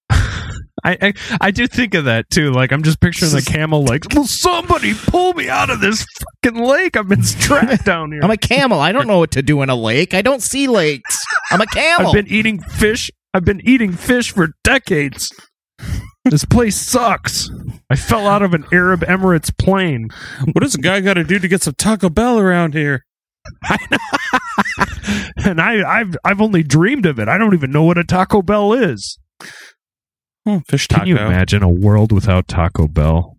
S4: I, I I do think of that too. Like I'm just picturing the camel like, will somebody pull me out of this fucking lake? I've been trapped down here.
S5: I'm a camel. I don't know what to do in a lake. I don't see lakes. I'm a camel.
S4: I've been eating fish. I've been eating fish for decades. This place sucks. I fell out of an Arab Emirates plane.
S6: What does a guy got to do to get some Taco Bell around here?
S4: and I, I've I've only dreamed of it. I don't even know what a Taco Bell is.
S6: Oh, fish taco.
S4: Can you imagine a world without Taco Bell?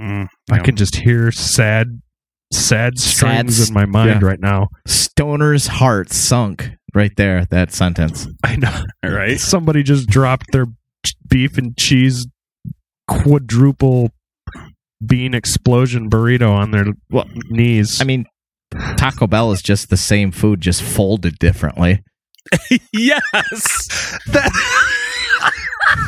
S6: Mm,
S4: I
S6: yeah.
S4: can just hear sad, sad strings
S5: Sad
S4: in my mind
S5: yeah.
S4: right now.
S5: Stoner's heart sunk right there. That sentence.
S4: I know.
S6: right.
S4: Somebody just dropped their ch- beef and cheese quadruple bean explosion burrito on their knees.
S5: I mean, Taco Bell is just the same food, just folded differently.
S6: yes.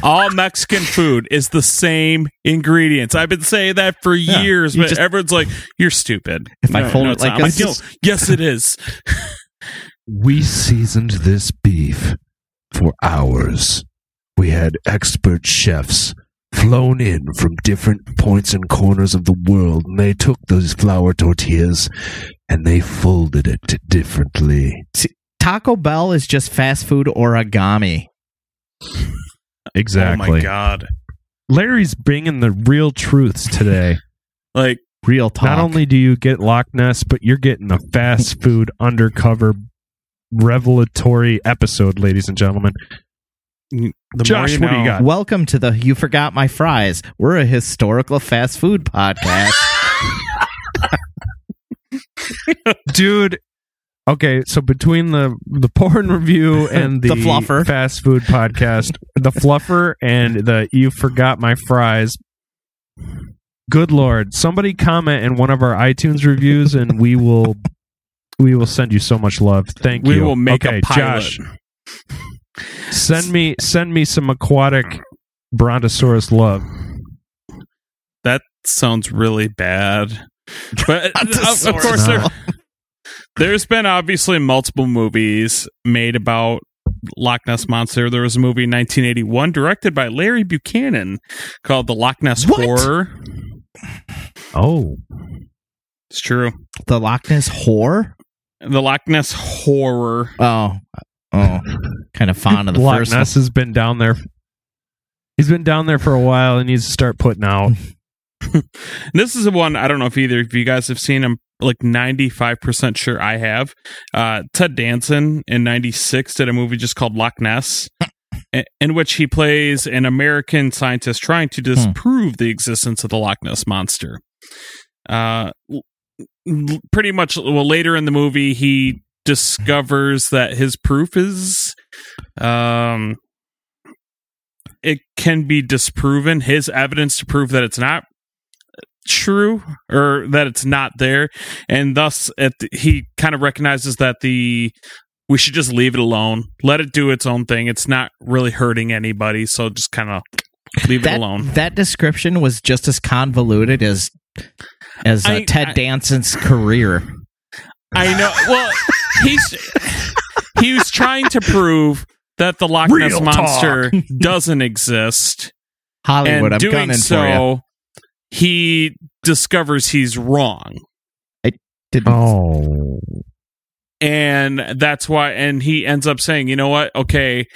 S6: All Mexican food is the same ingredients. I've been saying that for
S5: Yeah,
S6: years, but
S5: just-
S6: everyone's like, "You're stupid."
S5: If I fold it like
S6: not. I'm
S5: this-
S6: "No, yes, it is.
S10: We seasoned this beef for hours. We had expert chefs flown in from different points and corners of the world, and they took those flour tortillas and they folded it differently.
S5: Taco Bell is just fast food origami.
S4: exactly.
S6: Oh my god!
S4: Larry's bringing the real truths today.
S6: Like
S5: Real talk.
S4: Not only do you get Loch Ness, but you're getting the fast food undercover revelatory episode, ladies and gentlemen.
S6: The more
S4: Josh,
S6: you
S4: what do you got?
S5: Welcome to the You Forgot My Fries. We're a historical fast food podcast.
S4: dude. Okay, so between the the porn review and the,
S5: The fluffer.
S4: fast food podcast, the fluffer and the you forgot my fries. Good lord! Somebody comment in one of our iTunes reviews, and we will we will send you so much love. Thank
S6: We
S4: you.
S6: We will make
S4: okay,
S6: a pilot.
S4: Josh, send me send me some aquatic brontosaurus love.
S6: That sounds really bad. But of, of course, there,
S4: No.
S6: there's been obviously multiple movies made about Loch Ness Monster. There was a movie in 1981 directed by Larry Buchanan called The Loch Ness
S5: What?
S6: Horror.
S4: Oh,
S6: It's true.
S5: the Loch Ness Horror?
S6: The Loch Ness Horror.
S5: Oh. Oh. Kind of fond of the
S4: Loch
S5: first
S4: Ness has been down there. He's been down there for a while and needs to start putting out.
S6: This is the one I don't know if either of you guys have seen. I'm like 95% sure I have. Uh, Ted Danson in 96 did a movie just called Loch Ness, in which he plays an American scientist trying to disprove the existence of the Loch Ness monster. Uh, l- l- pretty much, well, later in the movie, he discovers that his proof is. Um, it can be disproven. His evidence to prove that it's not true or that it's not there and thus at the, he kind of recognizes that the we should just leave it alone let it do its own thing it's not really hurting anybody so just kind of leave
S5: that,
S6: it alone
S5: That description was just as convoluted as as uh,
S6: I-
S5: Ted
S6: I-
S5: Danson's career.
S6: i know well he's he was trying to prove that the loch ness
S4: Real
S6: monster doesn't exist.
S5: Hollywood,
S6: and
S5: I'm
S6: doing
S5: gunning for you.
S6: so he discovers he's wrong.
S5: I Didn't.
S4: Oh,
S6: and that's why and he ends up saying you know what? Okay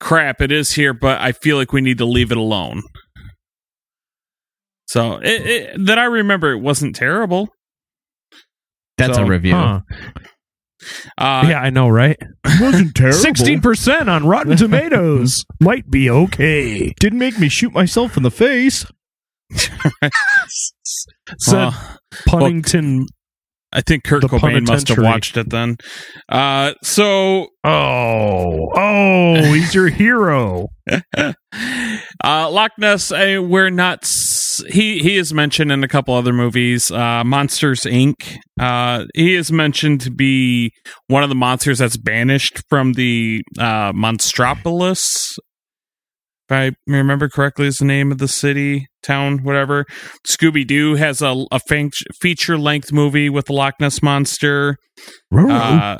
S6: crap it is here but i feel like we need to leave it alone. So it, it, that i remember it wasn't terrible.
S5: That's
S6: so,
S5: a review.
S4: huh.
S6: Uh
S4: yeah, I know, right?
S5: wasn't terrible.
S4: Sixteen percent on Rotten Tomatoes might be okay.
S5: Didn't make me shoot myself in the face.
S4: Said
S6: well,
S4: Punnington.
S6: I think kurt
S4: The
S6: cobain must have watched it then uh so
S4: oh, oh, he's your hero.
S6: Uh, Loch Ness, uh, we're not. s- He he is mentioned in a couple other movies. Uh, Monsters Inc. Uh, he is mentioned to be one of the monsters that's banished from the uh, Monstropolis. If I remember correctly, is the name of the city, town, whatever. Scooby Doo has a, a feature length movie with the Loch Ness monster. Uh,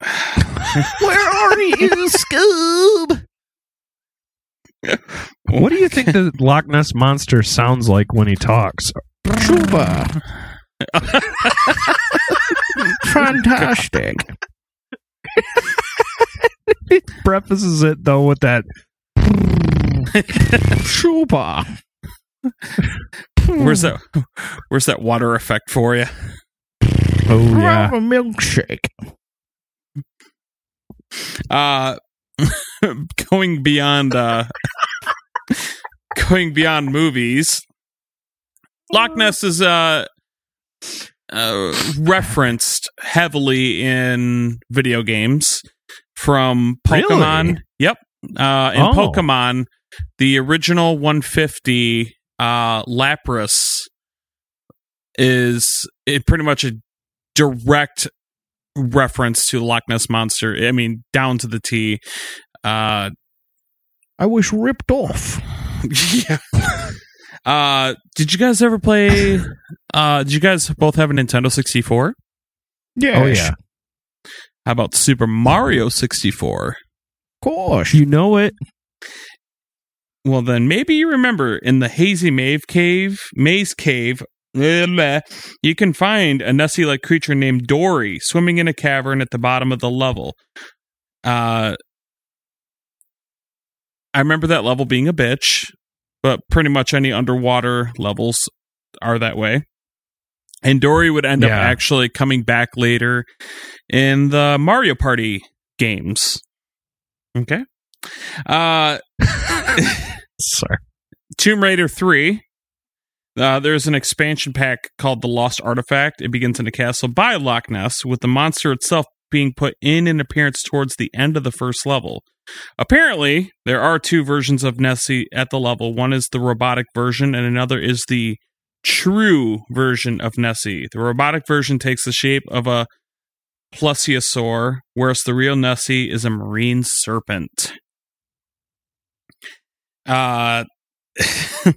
S5: Where are you, Scoob?
S4: What do you think the Loch Ness monster sounds like when he talks?
S5: Chuba. Fantastic.
S4: he prefaces it though with that.
S5: Chuba.
S6: where's that? Where's that water effect for you?
S4: Oh yeah.
S5: Have a milkshake.
S6: uh going beyond uh going beyond movies loch ness is uh, uh referenced heavily in video games from pokemon
S4: Really?
S6: yep uh in
S4: Oh.
S6: pokemon the original 150 uh lapras is it pretty much a direct reference to the Loch Ness monster. I mean, down to the T. Uh,
S5: I was ripped off.
S6: yeah. Uh, did you guys ever play? Uh, did you guys both have a Nintendo 64?
S5: Yes.
S4: Oh yeah.
S6: How about Super Mario 64?
S5: Of course.
S4: You know it.
S6: Well, then maybe you remember in the Hazy Maze Cave, Maze Cave, blah, blah, you can find a Nessie like creature named Dory swimming in a cavern at the bottom of the level. Uh, I remember that level being a bitch, but pretty much any underwater levels are that way. And Dory would end up actually coming back later in the Mario Party games. Okay. Uh,
S4: Sorry.
S6: Tomb Raider 3. Uh, there's an expansion pack called The Lost Artifact. It begins in a castle by Loch Ness, with the monster itself being put in an appearance towards the end of the first level. Apparently, there are two versions of Nessie at the level. One is the robotic version, and another is the true version of Nessie. The robotic version takes the shape of a plesiosaur, whereas the real Nessie is a marine serpent. Uh,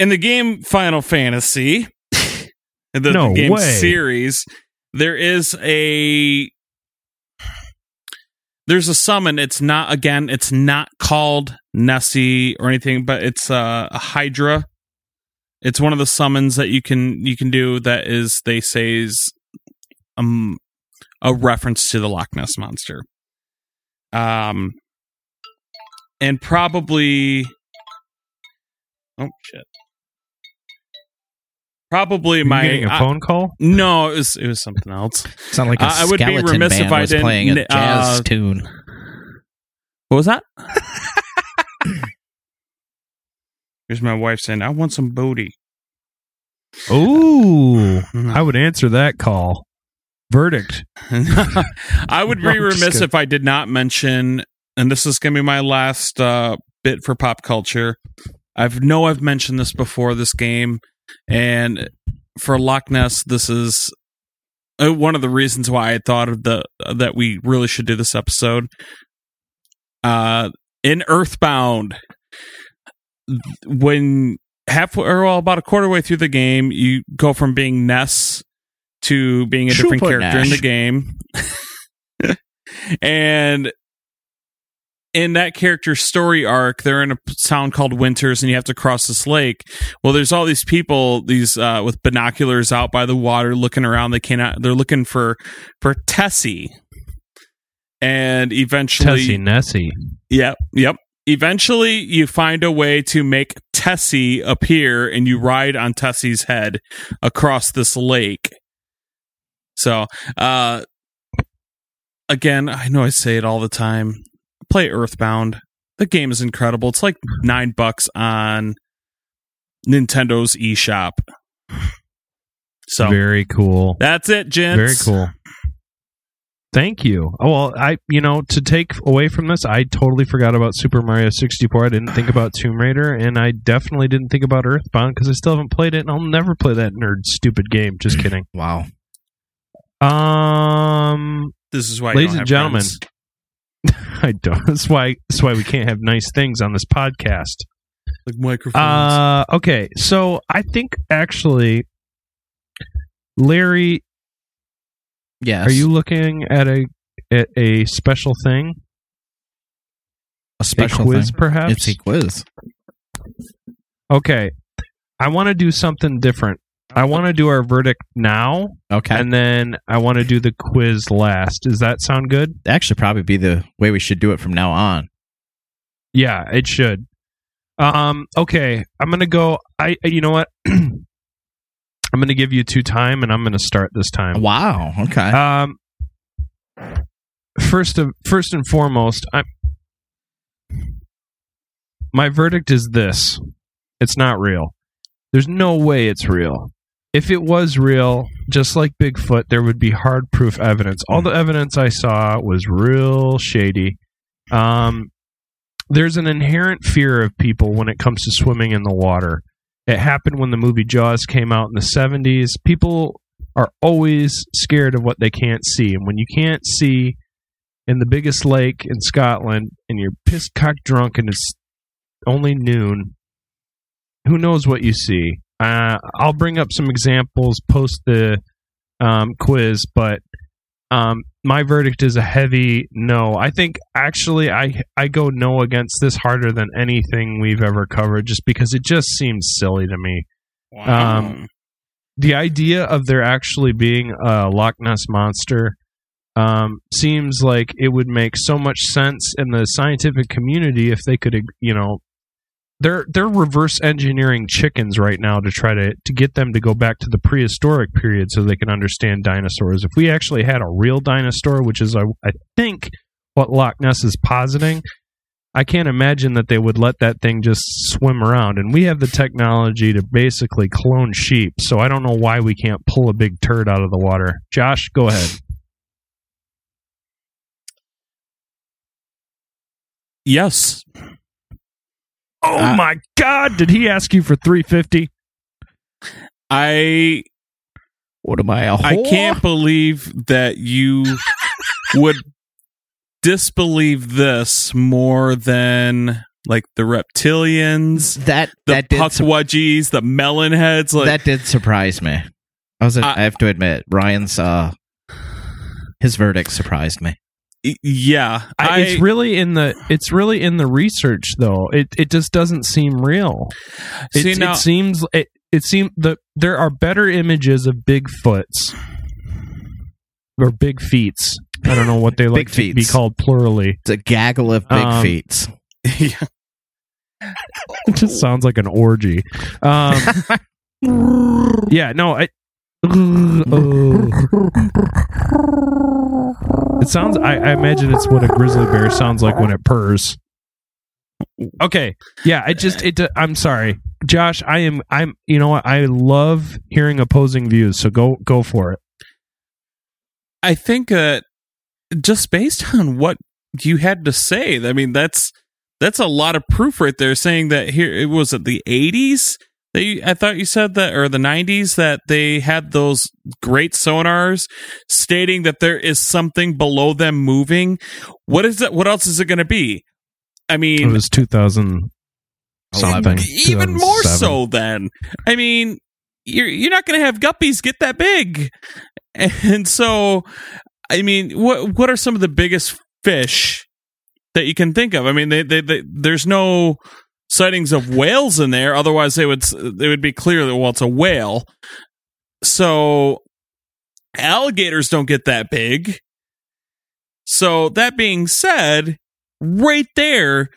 S6: in the game Final Fantasy, the, the game
S4: way.
S6: series, there is a there's a summon. It's not again. It's not called Nessie or anything, but it's uh, a Hydra. It's one of the summons that you can you can do that is they say is um a reference to the Loch Ness monster. Um, and probably oh shit, probably my
S4: getting a
S6: I-
S4: phone call?
S6: no, it was it was something else.
S5: Sound like a
S6: Uh, I would be remiss if I
S5: was
S6: didn't,
S5: playing a jazz
S6: uh,
S5: tune.
S6: What was that? Here's my wife saying, "I want some booty."
S4: Ooh, I would answer that call. Verdict.
S6: I would be remiss if I did not mention, and this is going to be my last uh, bit for pop culture. I've know I've mentioned this before this game, and for Loch Ness, this is uh, one of the reasons why I thought of the that we really should do this episode. Uh, in Earthbound, when halfway or well, about a quarter way through the game, you go from being Ness to being a different
S5: Super
S6: character in the game. and in that character's story arc, they're in a town called Winters, and you have to cross this lake. Well, there's all these people, these uh, with binoculars out by the water, looking around. They cannot. They're looking for for Tessie, and eventually,
S4: Tessie Nessie.
S6: Yep, yep. Eventually, you find a way to make Tessie appear, and you ride on Tessie's head across this lake. So, uh, again, I know I say it all the time. Play Earthbound. The game is incredible. It's like nine bucks on Nintendo's eShop. So
S4: Very cool.
S6: that's it, gents.
S4: Very cool. Thank you. Oh, well, I you know to take away from this, I totally forgot about Super Mario 64. I didn't think about Tomb Raider, and I definitely didn't think about Earthbound because I still haven't played it, and I'll never play that nerd stupid game. Just kidding.
S5: Wow.
S4: Um,
S6: This is why,
S4: ladies and gentlemen. I don't. That's why. That's why we can't have nice things on this podcast.
S6: like microphones.
S4: Uh, okay. So I think actually, Larry,
S5: Yes.
S4: are you looking at a at a special thing?
S5: a special
S4: a quiz,
S5: thing?
S4: perhaps?
S5: It's a quiz.
S4: Okay. I want to do something different. I want to do our verdict now,
S5: Okay.
S4: and then I want to do the quiz last. Does that sound good?
S5: That actually probably be the way we should do it from now on.
S4: Yeah, it should. Um. Okay. I'm gonna go. I. You know what? I'm gonna give you two time, and I'm gonna start this time.
S5: Wow. Okay.
S4: Um. First of first and foremost, I. My verdict is this: it's not real. There's no way it's real. If it was real, just like Bigfoot, there would be hard proof evidence. All the evidence I saw was real shady. Um, there's an inherent fear of people when it comes to swimming in the water. It happened when the movie Jaws came out in the 70s. People are always scared of what they can't see. And when you can't see in the biggest lake in Scotland and you're piss cock drunk and it's only noon, who knows what you see? Uh, I'll bring up some examples post the um, quiz, but um, my verdict is a heavy no. I think actually I I go no against this harder than anything we've ever covered, just because it just seems silly to me. Um, the idea of there actually being a Loch Ness monster um, seems like it would make so much sense in the scientific community if they could, you know, they're they're reverse engineering chickens right now to try to to get them to go back to the prehistoric period so they can understand dinosaurs. If we actually had a real dinosaur, which is I, I think what Loch Ness is positing, I can't imagine that they would let that thing just swim around. And we have the technology to basically clone sheep, so I don't know why we can't pull a big turd out of the water. Josh, go ahead.
S6: yes.
S4: Oh
S5: Uh,
S4: my God! Did he ask you for three fifty?
S6: I
S5: what am I?
S6: I can't believe that you would disbelieve this more than like the reptilians,
S5: That
S6: the
S5: that sur-
S6: the melon heads. Like
S5: that did surprise me. I was.
S6: I-
S5: I have to admit, Ryan's uh, his verdict surprised me.
S6: Y- yeah,
S4: I, it's really in the it's really in the research though. It it just doesn't seem real. It,
S6: See, now-
S4: it seems it it seems that there are better images of Bigfoots or big feets. I don't know what they like to be called plurally.
S5: It's a gaggle of big
S4: Um,
S5: feet.
S6: yeah.
S4: It just sounds like an orgy. Um, yeah, no, I. It sounds. I, I imagine it's what a grizzly bear sounds like when it purrs. Okay, yeah. I just. It. Uh, I'm sorry, Josh. I am. I'm. You know what? I love hearing opposing views. So go. Go for it.
S6: I think that just based on what you had to say, I mean that's that's a lot of proof right there. Saying that here it was at the eighties. They, I thought you said that, or the '90s, that they had those great sonars stating that there is something below them moving. What is that? What else is it going to be? I mean, It
S4: was 2000 something.
S6: even more so then i mean you're you're not going to have guppies get that big and so i mean what what are some of the biggest fish that you can think of i mean they, they, they there's no sightings of whales in there otherwise they would they would be clear that well it's a whale so alligators don't get that big so that being said right there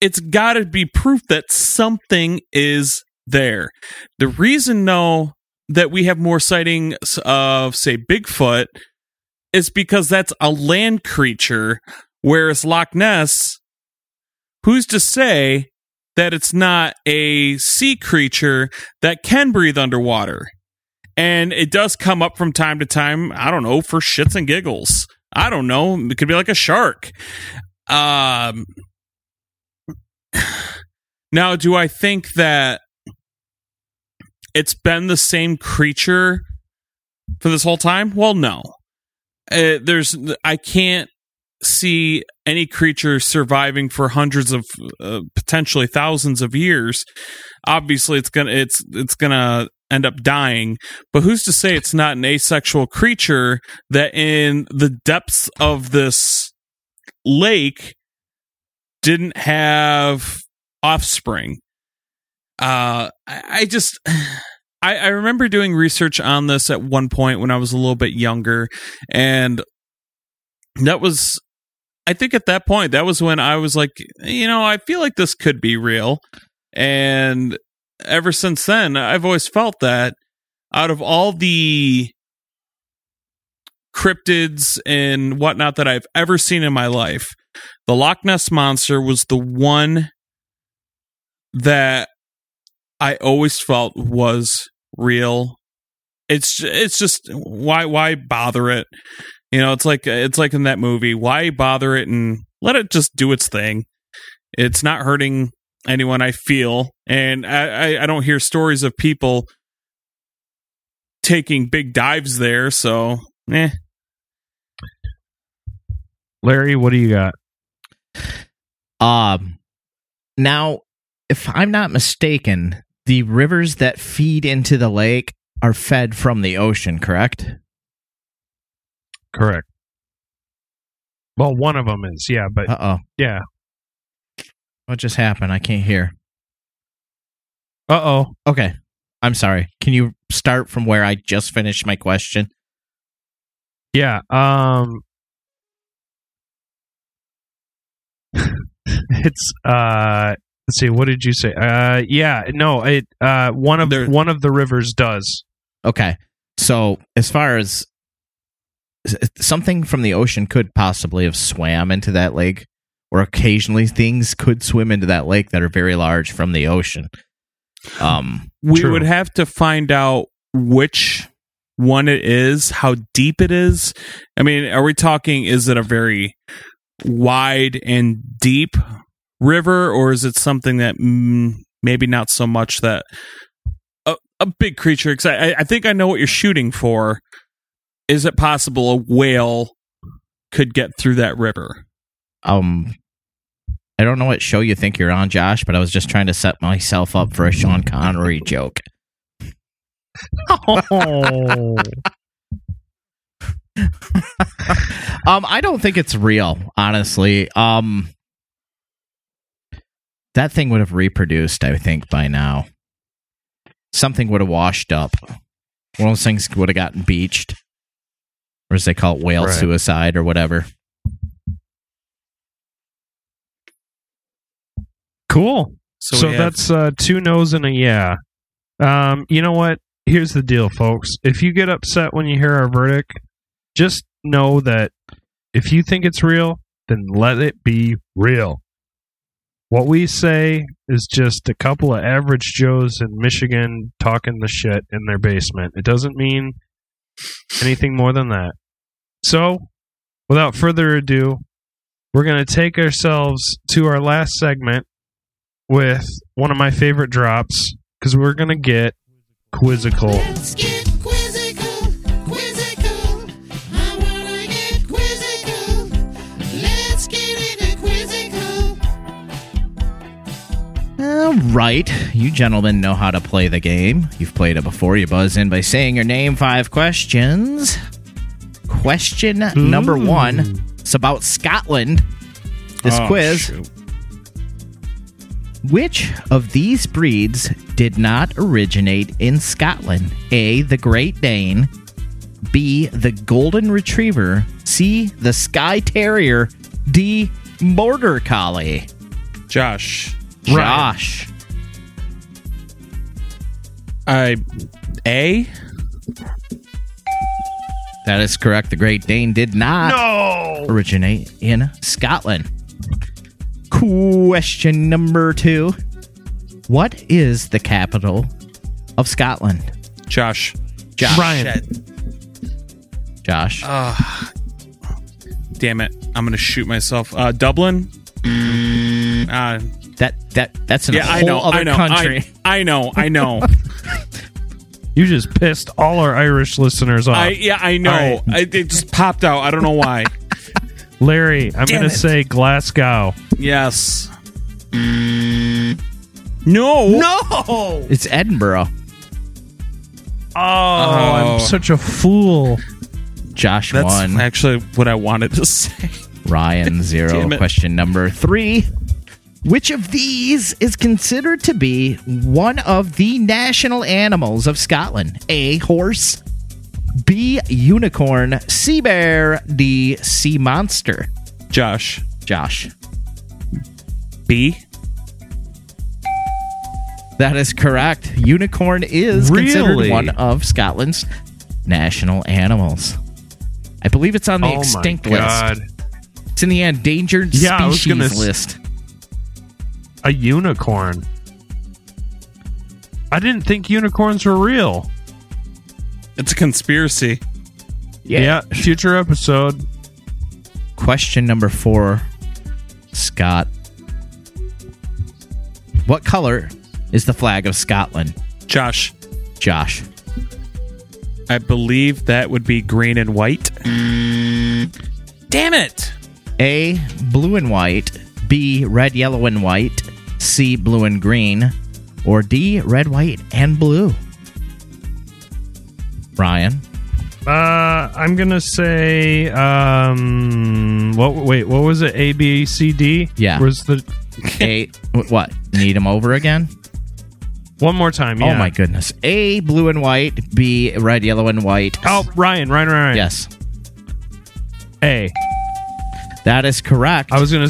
S6: it's got to be proof that something is there. The reason, though, that we have more sightings of, say, Bigfoot is because that's a land creature, whereas Loch Ness, who's to say that it's not a sea creature that can breathe underwater? and it does come up from time to time. I don't know for shits and giggles. I don't know. It could be like a shark. Um. Now, do I think that it's been the same creature for this whole time? Well, no. Uh, there's I can't see any creature surviving for hundreds of uh, potentially thousands of years. Obviously, it's gonna it's it's gonna end up dying. But who's to say it's not an asexual creature that in the depths of this lake didn't have offspring? Uh, I, just. I, I remember doing research on this at one point when I was a little bit younger, and that was I think at that point, that was when I was like, you know, I feel like this could be real. And ever since then, I've always felt that out of all the cryptids and whatnot that I've ever seen in my life, the Loch Ness Monster was the one that I always felt was real. It's it's just why why bother it? You know, it's like it's like in that movie. Why bother it and let it just do its thing? It's not hurting anyone. I feel, and I, I, I don't hear stories of people taking big dives there. So, eh.
S4: Larry, what do you got?
S5: Um, now, if I'm not mistaken, the rivers that feed into the lake are fed from the ocean, correct?
S4: Correct. Well, one of them is, yeah, but
S5: Uh oh.
S4: yeah.
S5: What just happened? I can't hear.
S4: Uh oh.
S5: Okay. I'm sorry. Can you start from where I just finished my question?
S4: Yeah. Um. it's uh. Let's see. What did you say? Uh. Yeah. No. It. Uh. One of
S6: There-
S4: one of the rivers does.
S5: Okay. So, as far as something from the ocean could possibly have swam into that lake, or occasionally things could swim into that lake that are very large from the ocean. Um,
S6: we
S4: True.
S6: would have to find out which one it is, how deep it is. I mean, are we talking? Is it a very wide and deep river, or is it something that mm, maybe not so much that a, a big creature? Because I, I think I know what you're shooting for. Is it possible a whale could get through that river?
S5: um, I don't know what show you think you're on, Josh, but I was just trying to set myself up for a Sean Connery joke.
S4: Oh.
S5: um, I don't think it's real, honestly. Um, that thing would have reproduced, I think, by now. Something would have washed up. One of those things would have gotten beached, or as they call it, whale
S4: Right.
S5: suicide or whatever.
S4: cool.
S6: So,
S4: So,
S6: we have-
S4: that's uh, two no's and a yeah. Um, you know what? Here's the deal, folks. If you get upset when you hear our verdict, just know that if you think it's real, then let it be real. What we say is just a couple of average Joes in Michigan talking the shit in their basement. It doesn't mean anything more than that. So, without further ado, we're going to take ourselves to our last segment with one of my favorite drops because we're going to get quizzical.
S7: Let's get quizzical, quizzical. I wanna get quizzical. Let's get into quizzical.
S5: All right, you gentlemen know how to play the game. You've played it before. You buzz in by saying your name, five questions. Question number hmm. one. It's about Scotland. This
S6: Oh,
S5: quiz.
S6: shoot.
S5: Which of these breeds did not originate in Scotland? A. The Great Dane. B. The Golden Retriever. C. The Skye Terrier. D. Border Collie.
S6: Josh.
S5: Josh.
S6: I A.
S5: That is correct. The Great Dane did not
S4: No!
S5: originate in Scotland. Question number two What is the capital of Scotland?
S6: Josh.
S5: Josh.
S4: Ryan.
S5: Josh.
S6: Uh, damn it. I'm going to shoot myself. Uh, Dublin? Uh,
S5: that that that's in
S6: yeah,
S5: a
S6: I
S5: whole
S6: know.
S5: other
S6: I know.
S5: country.
S6: I, I know. I know.
S4: You just pissed all our Irish listeners off.
S6: I yeah, I know.
S4: All right.
S6: I, it just popped out. I don't know why.
S4: Larry, I'm
S6: Damn
S4: going to
S6: it.
S4: say Glasgow.
S6: yes. Mm. No.
S5: no, it's Edinburgh.
S4: Oh, oh, I'm such a fool.
S5: Josh
S6: That's
S5: one.
S6: actually what I wanted to say.
S5: Ryan zero. Question number three. Which of these is considered to be one of the national animals of Scotland? A. Horse. B. Unicorn. C. Bear. D. Sea monster.
S6: Josh.
S5: Josh.
S6: B.
S5: That is correct. Unicorn is considered one of Scotland's national animals. I believe it's on the
S4: oh
S5: extinct list. It's in the endangered
S4: Yeah,
S5: species
S4: gonna
S5: list.
S4: A unicorn. I didn't think unicorns were real.
S6: It's a conspiracy.
S4: Yeah, future episode.
S5: Question number four, Scott. What color is the flag of Scotland?
S6: Josh.
S5: Josh.
S6: I believe that would be green and white. Damn it.
S5: A. Blue and white. B. Red, yellow, and white. C. Blue and green. Or D. Red, white, and blue. Ryan.
S4: Uh, I'm gonna say, um, what? Wait, what was it? A, B, C, D.
S5: Yeah.
S4: Was the
S5: A. what? Need him over again?
S4: one more time? Yeah.
S5: Oh my goodness. A. Blue and white. B. Red, yellow, and white.
S4: Oh, Ryan, Ryan, Ryan.
S5: Yes.
S4: A.
S5: That is correct.
S4: I was gonna,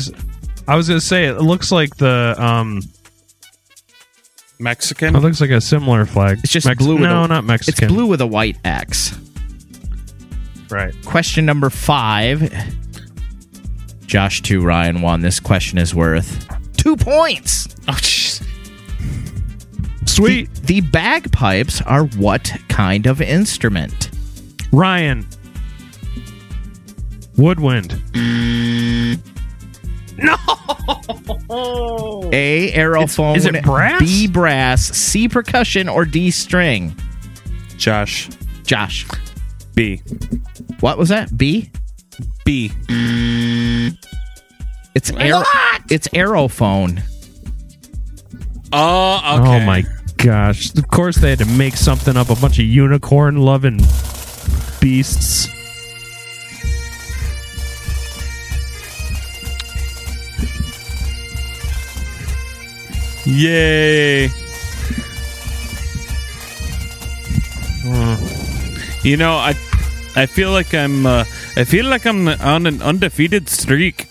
S4: I was gonna say it looks like the um,
S6: Mexican.
S4: it looks like a similar flag.
S5: It's just
S4: Mex-
S5: blue. With
S4: No,
S5: a,
S4: not Mexican.
S5: It's blue with a white X.
S4: Right.
S5: Question number five. Josh two, Ryan one. This question is worth two points.
S6: Oh, jeez.
S4: Sweet.
S5: The, the bagpipes are what kind of instrument?
S4: Ryan. Woodwind.
S5: A. Aerophone.
S4: is it brass?
S5: B. Brass. C. Percussion. Or D. String.
S6: Josh.
S5: Josh.
S6: B.
S5: What was that? B.
S6: B.
S5: It's aer- It's aerophone.
S6: Oh, okay.
S4: Oh my gosh! Of course they had to make something up. A bunch of unicorn loving beasts.
S6: Yay. You know, I I feel like I'm uh, I feel like I'm on an undefeated streak.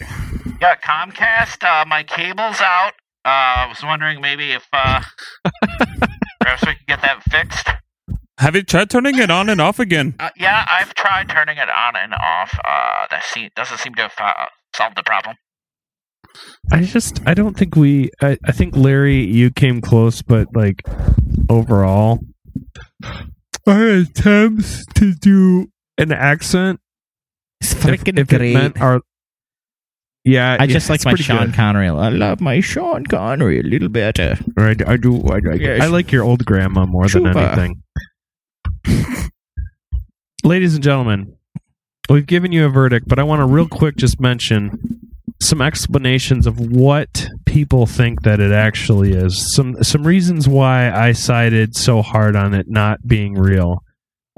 S11: Yeah, Comcast, uh, my cable's out. Uh, I was wondering maybe if uh, perhaps we could get that fixed.
S6: Have you tried turning it on and off again?
S11: Uh, yeah, I've tried turning it on and off. Uh, that se- doesn't seem to have uh, solved the problem.
S4: I just I don't think we. I, I think Larry, you came close, but like overall, our attempts to do an accent,
S5: It's freaking
S4: if
S5: great.
S4: it meant our. Yeah,
S5: I just
S4: yeah,
S5: like my Sean
S4: good.
S5: Connery. I love my Sean Connery a little better.
S4: I, I do. I, I,
S5: Yes.
S4: I like your old grandma more than anything. Ladies and gentlemen, we've given you a verdict, but I want to real quick just mention some explanations of what people think that it actually is. Some some reasons why I cited so hard on it not being real.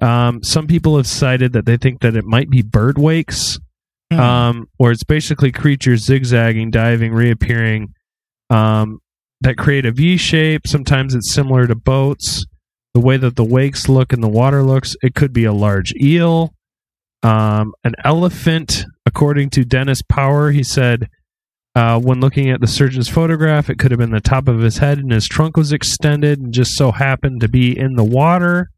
S4: Um, some people have cited that they think that it might be bird wakes,
S5: Hmm.
S4: um, or it's basically creatures zigzagging, diving, reappearing, um, that create a V shape. Sometimes it's similar to boats. The way that the wakes look and the water looks, it could be a large eel, um, an elephant. According to Dennis Power, he said uh, when looking at the surgeon's photograph, it could have been the top of his head and his trunk was extended and just so happened to be in the water.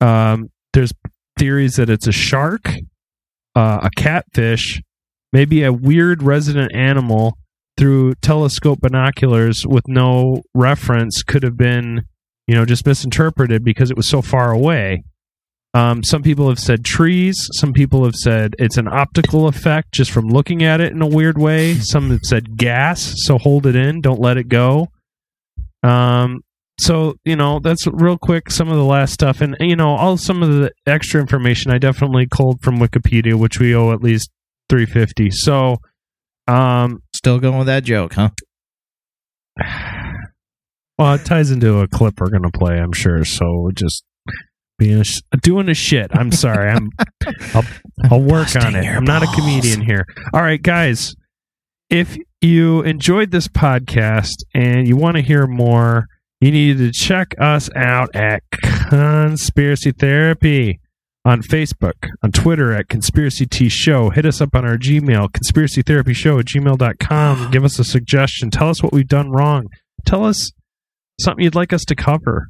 S4: Um, there's theories that it's a shark, uh, a catfish, maybe a weird resident animal through telescope binoculars with no reference could have been, you know, just misinterpreted because it was so far away. Um, some people have said trees. Some people have said it's an optical effect just from looking at it in a weird way. Some have said gas, so hold it in, don't let it go. Um, so you know that's real quick some of the last stuff, and you know all some of the extra information I definitely culled from Wikipedia, which we owe at least three fifty. So, um,
S5: Still going with that joke, huh?
S4: well, it ties into a clip we're gonna play, I'm sure. So just being a sh- doing a shit. I'm sorry. I'm I'll, I'll work on it. I'm not a comedian here. All right, guys. If you enjoyed this podcast and you want to hear more, you need to check us out at Conspiracy Therapy on Facebook, on Twitter at Conspiracy T Show. Hit us up on our Gmail, conspiracy therapy show at gmail.com. Give us a suggestion. Tell us what we've done wrong. Tell us something you'd like us to cover.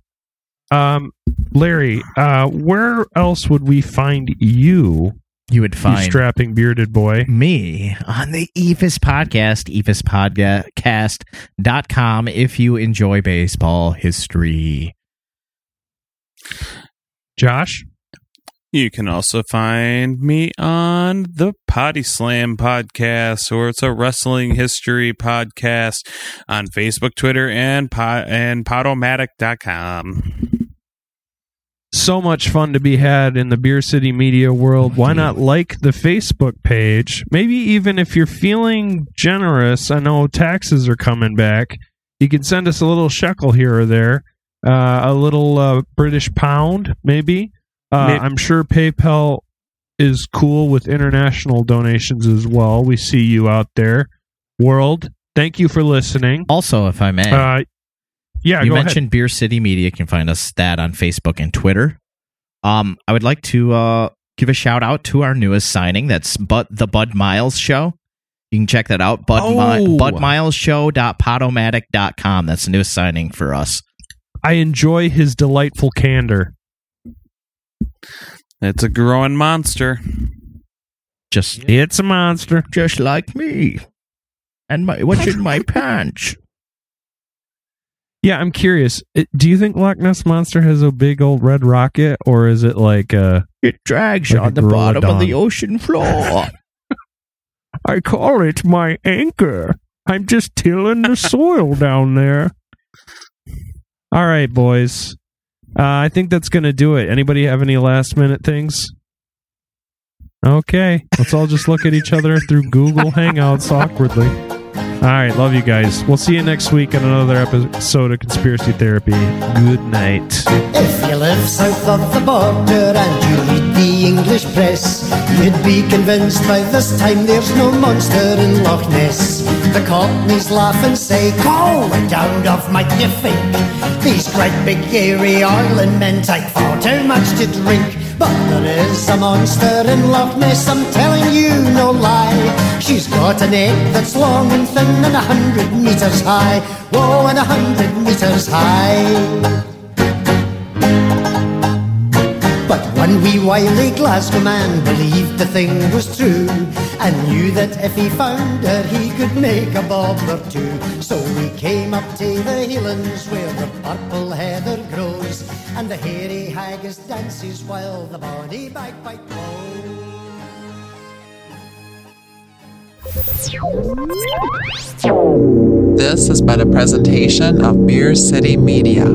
S4: Um, Larry, uh, where else would we find you?
S5: You would
S4: You
S5: find
S4: strapping bearded boy.
S5: me on the Eephus podcast, eephuspodcast.com if you enjoy baseball history.
S4: Josh?
S6: You can also find me on the Potty Slam podcast, or it's a wrestling history podcast on Facebook, Twitter, and pod, and Podomatic.com.
S4: so much fun to be had in the Beer City media world. Why not like the Facebook page? Maybe even if you're feeling generous, I know taxes are coming back. You can send us a little shekel here or there, uh, a little uh, British pound, maybe. Uh, I'm sure PayPal is cool with international donations as well. We see you out there, world. Thank you for listening.
S5: Also, if I may,
S4: Uh, yeah,
S5: you mentioned Beer City Media. You can find us that on Facebook and Twitter. Um, I would like to uh, give a shout out to our newest signing. That's but the Bud Miles Show. You can check that out. Bud
S4: Oh.
S5: Mi- BudMilesShow.podomatic.com. That's the newest signing for us.
S4: I enjoy his delightful candor.
S6: It's a growing monster.
S5: Just
S4: It's a monster.
S5: just like me. And my what's in my pants?
S4: Yeah, I'm curious. It, do you think Loch Ness monster has a big old red rocket, or is it like a?
S5: It drags
S4: Like a
S5: on the bottom of the ocean floor.
S4: I call it my anchor. I'm just tilling the soil down there. All right, boys. Uh, I think that's gonna do it. Anybody have any last minute things? Okay, let's all just look at each other through Google Hangouts awkwardly. All right, love you guys. We'll see you next week on another episode of Conspiracy Therapy. Good night.
S12: If you live south of the border and you read the English press, you'd be convinced by this time there's no monster in Loch Ness. The cockneys laugh and say, Call it down off my you. These great big hairy Ireland men take far too much to drink. But there is a monster in Loch Ness, I'm telling you no lie. She's got a neck that's long and thin and a hundred meters high. Whoa, and a hundred meters high. One wee wily Glasgow man believed the thing was true and knew that if he found her he could make a bob or two. So we came up to the highlands where the purple heather grows and the hairy haggis dances while the bonny bagpipe blows.
S13: This has been a presentation of Beer City Media.